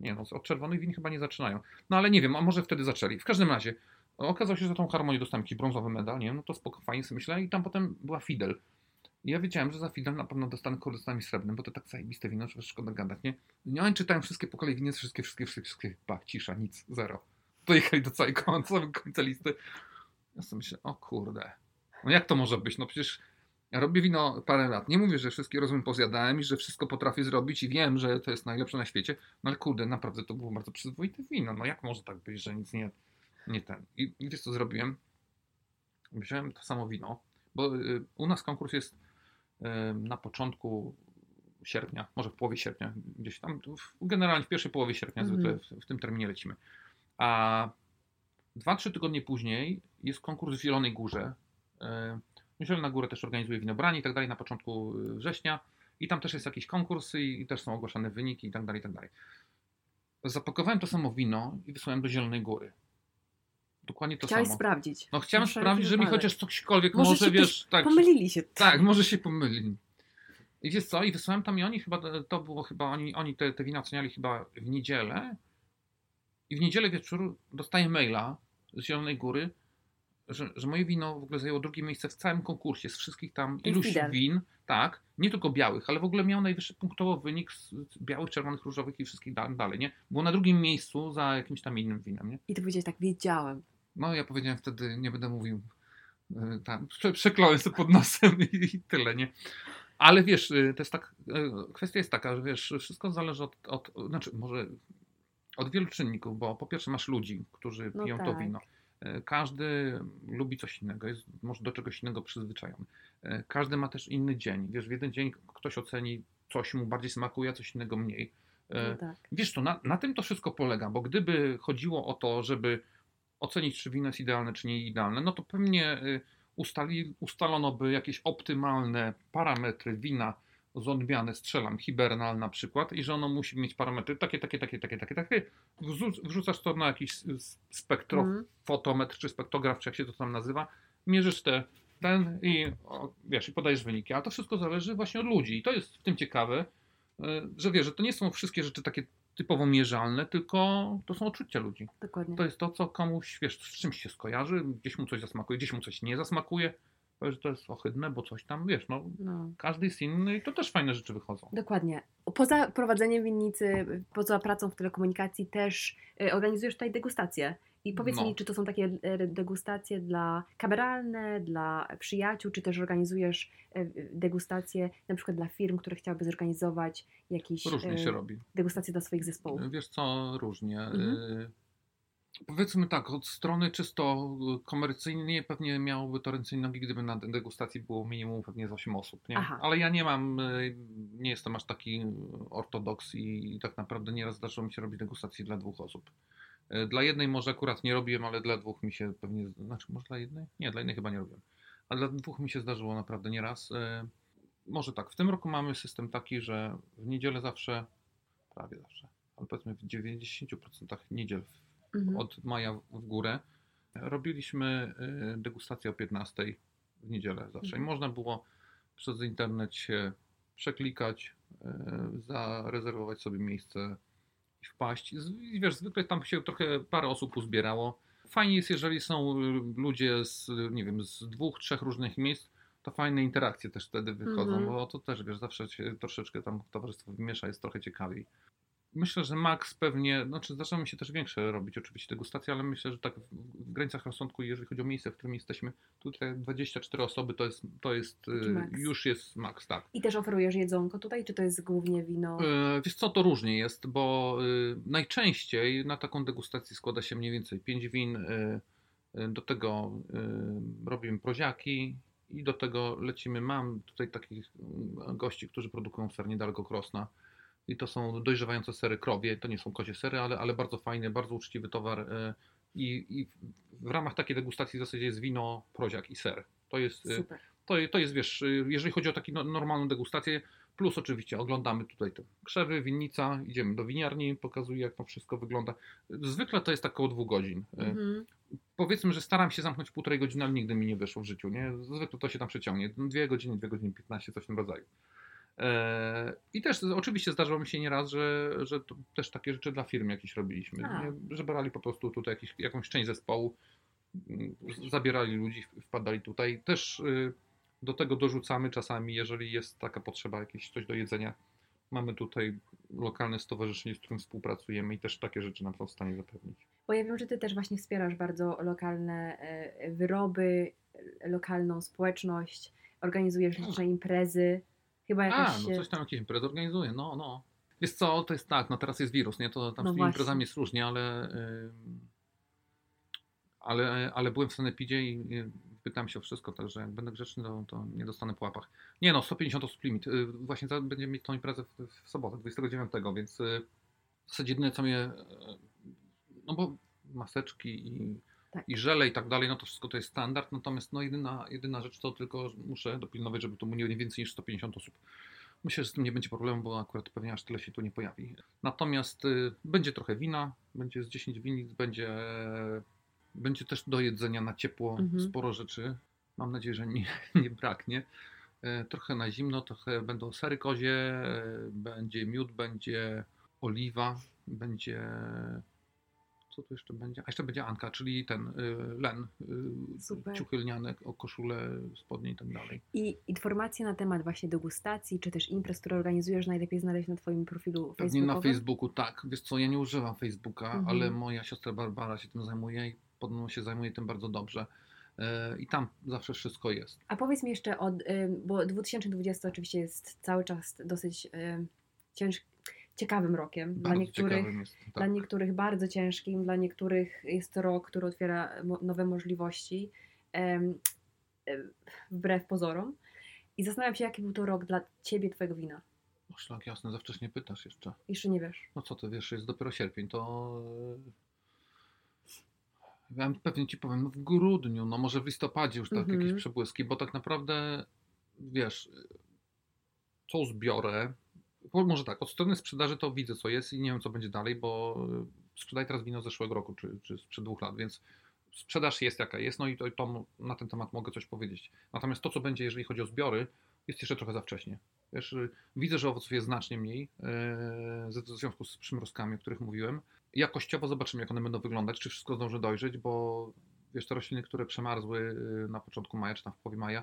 nie no, od czerwonych win chyba nie zaczynają. No ale nie wiem, a może wtedy zaczęli. W każdym razie, okazało się, że tą harmonię dostałem jakiś brązowy medal, nie no to spoko, fajnie sobie myślę i tam potem była Fidel. I ja wiedziałem, że za Fidel na pewno dostanę kordystami srebrnym, bo to tak zajebiste wino, że szkoda gadać, nie? No oni czytają wszystkie po kolei winy, wszystkie, wszystkie, wszystkie, wszystkie, bach, cisza, nic, zero. Dojechali do całej końca, końca listy. Ja sobie myślę, o kurde, no jak to może być? No przecież ja robię wino parę lat. Nie mówię, że wszystkie rozumy pozjadałem i że wszystko potrafię zrobić i wiem, że to jest najlepsze na świecie. No ale kurde, naprawdę to było bardzo przyzwoite wino. No jak może tak być, że nic nie, nie ten. I wiesz co zrobiłem? Wziąłem to samo wino, bo y, u nas konkurs jest y, na początku sierpnia, może w połowie sierpnia, gdzieś tam, generalnie w pierwszej połowie sierpnia mm. zwykle w, w, tym terminie lecimy. A dwa, trzy tygodnie później jest konkurs w Zielonej Górze. Y, na Górę też organizuje winobranie i tak dalej na początku y, września. I tam też jest jakiś konkurs i, i też są ogłaszane wyniki i tak dalej, i tak dalej. Zapakowałem to samo wino i wysłałem do Zielonej Góry. Dokładnie to Chciałeś samo. sprawdzić. No chciałem sprawdzić, że mi chociaż cośkolwiek może, może wiesz... Tak, pomylili się. Tak, może się pomylili. I wiesz co, i wysłałem tam i oni chyba, to było chyba, oni, oni te, te wina oceniali chyba w niedzielę i w niedzielę wieczór dostaję maila z Zielonej Góry, że, że moje wino w ogóle zajęło drugie miejsce w całym konkursie z wszystkich tam iluś win, tak, nie tylko białych, ale w ogóle miał najwyższy punktowo wynik z białych, czerwonych, różowych i wszystkich dalej, nie? Było na drugim miejscu za jakimś tam innym winem, nie? I ty powiedziałeś tak, wiedziałem. No ja powiedziałem wtedy, nie będę mówił, yy, tam, prze, przekląłem sobie pod nosem i, i, tyle, nie? Ale wiesz, yy, to jest tak, yy, kwestia jest taka, że wiesz, wszystko zależy od, od, znaczy może od wielu czynników, bo po pierwsze masz ludzi, którzy no piją tak. to wino E, każdy lubi coś innego, jest może do czegoś innego przyzwyczajony. E, każdy ma też inny dzień. Wiesz, w jeden dzień ktoś oceni, coś mu bardziej smakuje, coś innego mniej. E, no tak. Wiesz to na, na tym to wszystko polega, bo gdyby chodziło o to, żeby ocenić, czy wino jest idealne, czy nie idealne, no to pewnie ustali, ustalono by jakieś optymalne parametry wina, z odmiany strzelam hibernal na przykład i że ono musi mieć parametry takie, takie, takie, takie, takie, takie. Wrzucasz to na jakiś spektrofotometr czy spektrograf, czy jak się to tam nazywa, mierzysz te ten i o, wiesz, i podajesz wyniki. A to wszystko zależy właśnie od ludzi. I to jest w tym ciekawe, e, że wiesz, że to nie są wszystkie rzeczy takie typowo mierzalne, tylko to są odczucia ludzi. Dokładnie. To jest to, co komuś, wiesz, z czymś się skojarzy, gdzieś mu coś zasmakuje, gdzieś mu coś nie zasmakuje powiesz, że to jest ohydne, bo coś tam, wiesz, no No. każdy jest inny i to też fajne rzeczy wychodzą. Dokładnie. Poza prowadzeniem winnicy, poza pracą w telekomunikacji też y, organizujesz tutaj degustacje. I powiedz No. mi, czy to są takie y, degustacje dla kameralne, dla przyjaciół, czy też organizujesz y, degustacje na przykład dla firm, które chciałyby zorganizować jakieś Różnie się robi. degustacje dla swoich zespołów. Wiesz co, różnie. Mhm. Y, Powiedzmy tak, od strony czysto komercyjnej pewnie miałoby to ręce i nogi, gdyby na degustacji było minimum pewnie z 8 osób, nie? Aha. Ale ja nie mam, y, nie jestem aż taki ortodoks i, tak naprawdę nieraz zdarzyło mi się robić degustację dla dwóch osób. Y, Dla jednej może akurat nie robiłem, ale dla dwóch mi się pewnie, znaczy może dla jednej? Nie, dla jednej chyba nie robiłem. Ale dla dwóch mi się zdarzyło naprawdę nieraz. Y, Może tak, w tym roku mamy system taki, że w niedzielę zawsze, prawie zawsze, ale powiedzmy w 90% niedziel Mhm. od maja w górę. Robiliśmy y, degustację o 15 w niedzielę zawsze. I Mhm. można było przez internet się przeklikać, y, zarezerwować sobie miejsce i wpaść. I wiesz, zwykle tam się trochę parę osób uzbierało. Fajnie jest, jeżeli są y, ludzie z, nie wiem, z dwóch, trzech różnych miejsc, to fajne interakcje też wtedy wychodzą, Mhm. bo to też, wiesz, zawsze się troszeczkę tam towarzystwo wymiesza, jest trochę ciekawiej. Myślę, że max pewnie, znaczy mi się też większe robić oczywiście degustacje, ale myślę, że tak w, granicach rozsądku, jeżeli chodzi o miejsce, w którym jesteśmy, tutaj 24 osoby to jest, to jest y, już jest max, tak. I też oferujesz jedzonko tutaj, czy to jest głównie wino? E, Wiesz co, to różnie jest, bo y, najczęściej na taką degustację składa się mniej więcej 5 win, y, y, do tego y, robimy proziaki i do tego lecimy. Mam tutaj takich y, gości, którzy produkują ser niedaleko Krosna i to są dojrzewające sery krowie, to nie są kozie sery, ale, ale bardzo fajny, bardzo uczciwy towar y, i, i w ramach takiej degustacji w zasadzie jest wino, proziak i ser. To jest, Super. to, to jest, wiesz, y, jeżeli chodzi o taką no, normalną degustację, plus oczywiście oglądamy tutaj te krzewy, winnica, idziemy do winiarni, pokazuję jak to wszystko wygląda. Zwykle to jest tak około dwóch godzin. Mhm. Powiedzmy, że staram się zamknąć półtorej godziny, ale nigdy mi nie wyszło w życiu, nie? Zwykle to się tam przeciągnie. Dwie godziny, dwie godziny 15, coś w tym rodzaju. E, I też oczywiście zdarzyło mi się nieraz, że, że to też takie rzeczy dla firm jakieś robiliśmy. A. Że brali po prostu tutaj jakiś, jakąś część zespołu, mm, zabierali ludzi, wpadali tutaj. Też y, do tego dorzucamy czasami, jeżeli jest taka potrzeba, jakieś coś do jedzenia. Mamy tutaj lokalne stowarzyszenie, z którym współpracujemy i też takie rzeczy nam są w stanie zapewnić. Bo ja wiem, że ty też właśnie wspierasz bardzo lokalne e, wyroby, lokalną społeczność, organizujesz liczne imprezy. Chyba jakaś... A, no coś tam jakieś imprezy organizuje, no, no. Wiesz co, to jest tak, no teraz jest wirus, nie? To tam No z tymi właśnie. imprezami jest różnie, ale, ym, ale, ale byłem w Sanepidzie i i pytam się o wszystko, także jak będę grzeczny, to, to nie dostanę po łapach. Nie no, 150 osób limit. Y, Właśnie za- będziemy mieć tą imprezę w, w sobotę, 29, więc y, w zasadzie jedyne co mnie, y, no bo maseczki i, Tak. i żele i tak dalej, no to wszystko to jest standard, natomiast no jedyna, jedyna rzecz to tylko muszę dopilnować, żeby to było nie więcej niż 150 osób. Myślę, że z tym nie będzie problemu, bo akurat pewnie aż tyle się tu nie pojawi. Natomiast y, będzie trochę wina, będzie z 10 winnic, będzie, będzie też do jedzenia na ciepło Mhm. sporo rzeczy. Mam nadzieję, że nie, nie braknie. E, Trochę na zimno, trochę będą sery kozie, e, będzie miód, będzie oliwa, będzie. Co tu jeszcze będzie? A jeszcze będzie Anka, czyli ten y, len, y, Super. ciuchy lniane, o koszulę, spodnie i tak dalej. I informacje na temat właśnie degustacji, czy też imprez, które organizujesz, najlepiej znaleźć na twoim profilu Pewnie na facebookowym? Facebooku, tak. Wiesz co, ja nie używam Facebooka, Mhm. ale moja siostra Barbara się tym zajmuje i podobno się zajmuje tym bardzo dobrze. E, I tam zawsze wszystko jest. A powiedz mi jeszcze, od, ym, bo 2020 oczywiście jest cały czas dosyć ym, cięż, ciekawym rokiem. Dla Bardzo niektórych, ciekawym jest. dla Tak. niektórych bardzo ciężkim, dla niektórych jest to rok, który otwiera nowe możliwości, em, em, wbrew pozorom. I zastanawiam się, jaki był to rok dla ciebie, twojego wina. O, szlak jasny, za wcześnie pytasz jeszcze. Jeszcze nie wiesz. No co ty wiesz, jest dopiero sierpień, to. e, Ja pewnie ci powiem, no w grudniu, no może w listopadzie już tak Mhm. jakieś przebłyski, bo tak naprawdę wiesz, co zbiorę. Może tak, od strony sprzedaży to widzę co jest i nie wiem co będzie dalej, bo e, sprzedaję teraz wino z zeszłego roku czy, czy sprzed dwóch lat, więc sprzedaż jest jaka jest, no i to, to na ten temat mogę coś powiedzieć. Natomiast to co będzie, jeżeli chodzi o zbiory, jest jeszcze trochę za wcześnie. Wiesz, y, widzę, że owoców jest znacznie mniej ze- w związku z przymrozkami, o których mówiłem. Jakościowo zobaczymy, jak one będą wyglądać, czy wszystko zdąży dojrzeć, bo wiesz, te rośliny, które przemarzły y, na początku maja czy tam w połowie maja,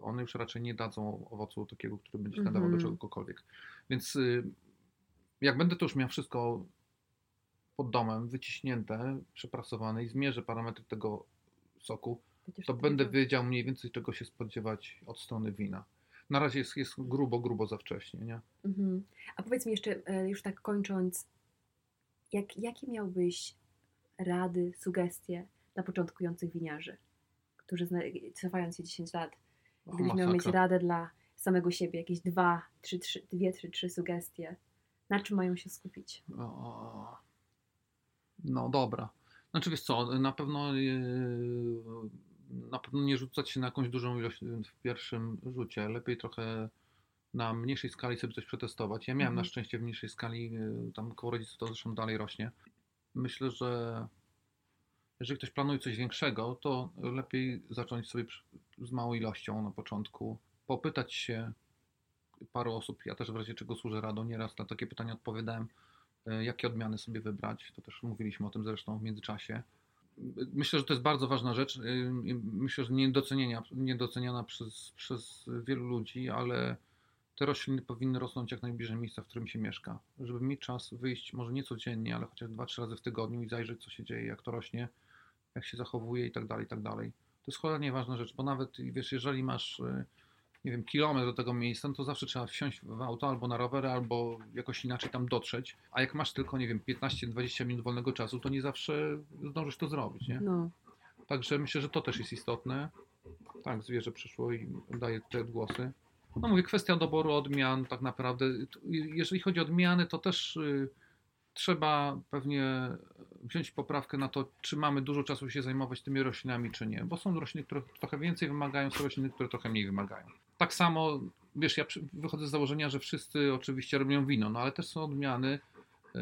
one już raczej nie dadzą owocu takiego, który będzie się nadawał do Mhm. czegokolwiek. Więc y, jak będę to już miał wszystko pod domem, wyciśnięte, przeprasowane i zmierzę parametry tego soku, Będziesz to będę wiedział. mniej więcej czego się spodziewać od strony wina. Na razie jest, jest grubo, grubo za wcześnie, nie? Mhm. A powiedz mi jeszcze, e, już tak kończąc, jak, jakie miałbyś rady, sugestie dla początkujących winiarzy, którzy zna, cofając się 10 lat, Gdybyś miał mieć masakra. radę dla samego siebie, jakieś dwa, trzy, trzy, dwie, trzy, trzy sugestie, na czym mają się skupić? O, No dobra. Znaczy wiesz co, na pewno yy, na pewno nie rzucać się na jakąś dużą ilość w pierwszym rzucie. Lepiej trochę na mniejszej skali sobie coś przetestować. Ja miałem Mhm. na szczęście w mniejszej skali, yy, tam koło rodziców to zresztą dalej rośnie. Myślę, że jeżeli ktoś planuje coś większego, to lepiej zacząć sobie z małą ilością na początku, popytać się paru osób. Ja też w razie czego służę radą, nieraz na takie pytania odpowiadałem, e, jakie odmiany sobie wybrać. To też mówiliśmy o tym zresztą w międzyczasie. Myślę, że to jest bardzo ważna rzecz. i Myślę, że niedoceniania, niedoceniana przez, przez wielu ludzi, ale te rośliny powinny rosnąć jak najbliżej miejsca, w którym się mieszka. Żeby mieć czas wyjść, może nie codziennie, ale chociaż dwa, trzy razy w tygodniu i zajrzeć, co się dzieje, jak to rośnie, jak się zachowuje i tak dalej, i tak dalej. To jest cholernie ważna rzecz, bo nawet, wiesz, jeżeli masz, y, nie wiem, kilometr do tego miejsca, no to zawsze trzeba wsiąść w auto albo na rower, albo jakoś inaczej tam dotrzeć. A jak masz tylko, nie wiem, 15-20 minut wolnego czasu, to nie zawsze zdążysz to zrobić, nie? No, Także myślę, że to też jest istotne. Tak, zwierzę przyszło i daje te odgłosy. No mówię, kwestia doboru odmian, tak naprawdę. Jeżeli chodzi o odmiany, to też y, trzeba pewnie wziąć poprawkę na to, czy mamy dużo czasu się zajmować tymi roślinami, czy nie. Bo są rośliny, które trochę więcej wymagają, są rośliny, które trochę mniej wymagają. Tak samo, wiesz, ja wychodzę z założenia, że wszyscy oczywiście robią wino, no ale też są odmiany e,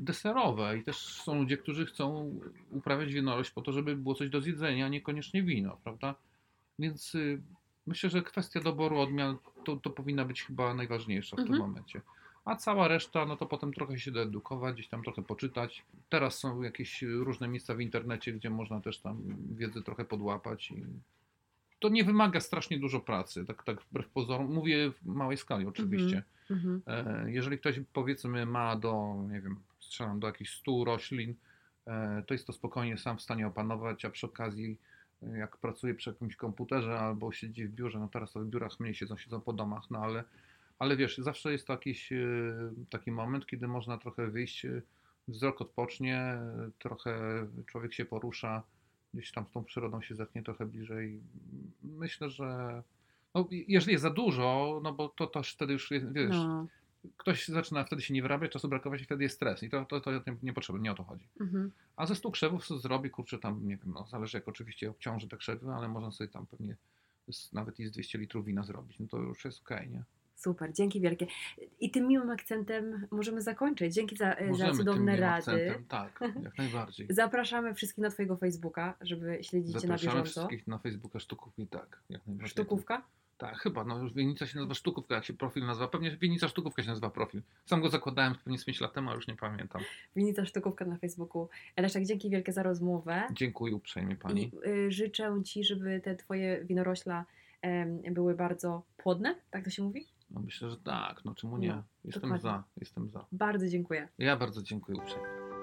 deserowe i też są ludzie, którzy chcą uprawiać winorośl po to, żeby było coś do zjedzenia, a niekoniecznie wino, prawda? Więc y, myślę, że kwestia doboru odmian to, to powinna być chyba najważniejsza w tym Mhm. momencie. A cała reszta, no to potem trochę się doedukować, gdzieś tam trochę poczytać. Teraz są jakieś różne miejsca w internecie, gdzie można też tam wiedzę trochę podłapać. I to nie wymaga strasznie dużo pracy, tak, tak wbrew pozorom. Mówię w małej skali oczywiście. mhm. E, Jeżeli ktoś powiedzmy ma do, nie wiem, strzelam do jakichś 100 roślin, e, to jest to spokojnie sam w stanie opanować, a przy okazji e, jak pracuje przy jakimś komputerze albo siedzi w biurze, no teraz to w biurach mniej siedzą, siedzą po domach, no ale, ale wiesz, zawsze jest to jakiś e, taki moment, kiedy można trochę wyjść, e, wzrok odpocznie, trochę człowiek się porusza, gdzieś tam z tą przyrodą się zetknie trochę bliżej. Myślę, że no, jeżeli jest za dużo, no bo to też wtedy już jest, wiesz, no. ktoś zaczyna wtedy się nie wyrabiać, czasu brakować i wtedy jest stres. I to, to, to nie, nie o to chodzi. Mhm. A ze stu krzewów co zrobi, kurczę, tam nie wiem, no, zależy jak oczywiście obciąży te krzewy, ale można sobie tam pewnie z, nawet i z 200 litrów wina zrobić. No to już jest okej, nie? Super, dzięki wielkie. I tym miłym akcentem możemy zakończyć. Dzięki za, za Możemy cudowne tym rady. akcentem, tak, jak najbardziej. Zapraszamy wszystkich na Twojego Facebooka, żeby śledzić Cię na Zapraszamy bieżąco. wszystkich na Facebooka Sztukówki, tak, jak najbardziej. Sztukówka? Tak, chyba, no już Wienica się nazywa Sztukówka, jak się profil nazywa. Pewnie Wienica Sztukówka się nazywa profil. Sam go zakładałem pewnie z 5 lat temu, ale już nie pamiętam. Winica Sztukówka na Facebooku. Leszek, dzięki wielkie za rozmowę. Dziękuję uprzejmie Pani. I y, życzę Ci, żeby te Twoje winorośla były bardzo płodne, tak to się mówi? No myślę, że tak, no czemu nie? No, jestem dokładnie. za, jestem za. Bardzo dziękuję. Ja bardzo dziękuję uprzejmie.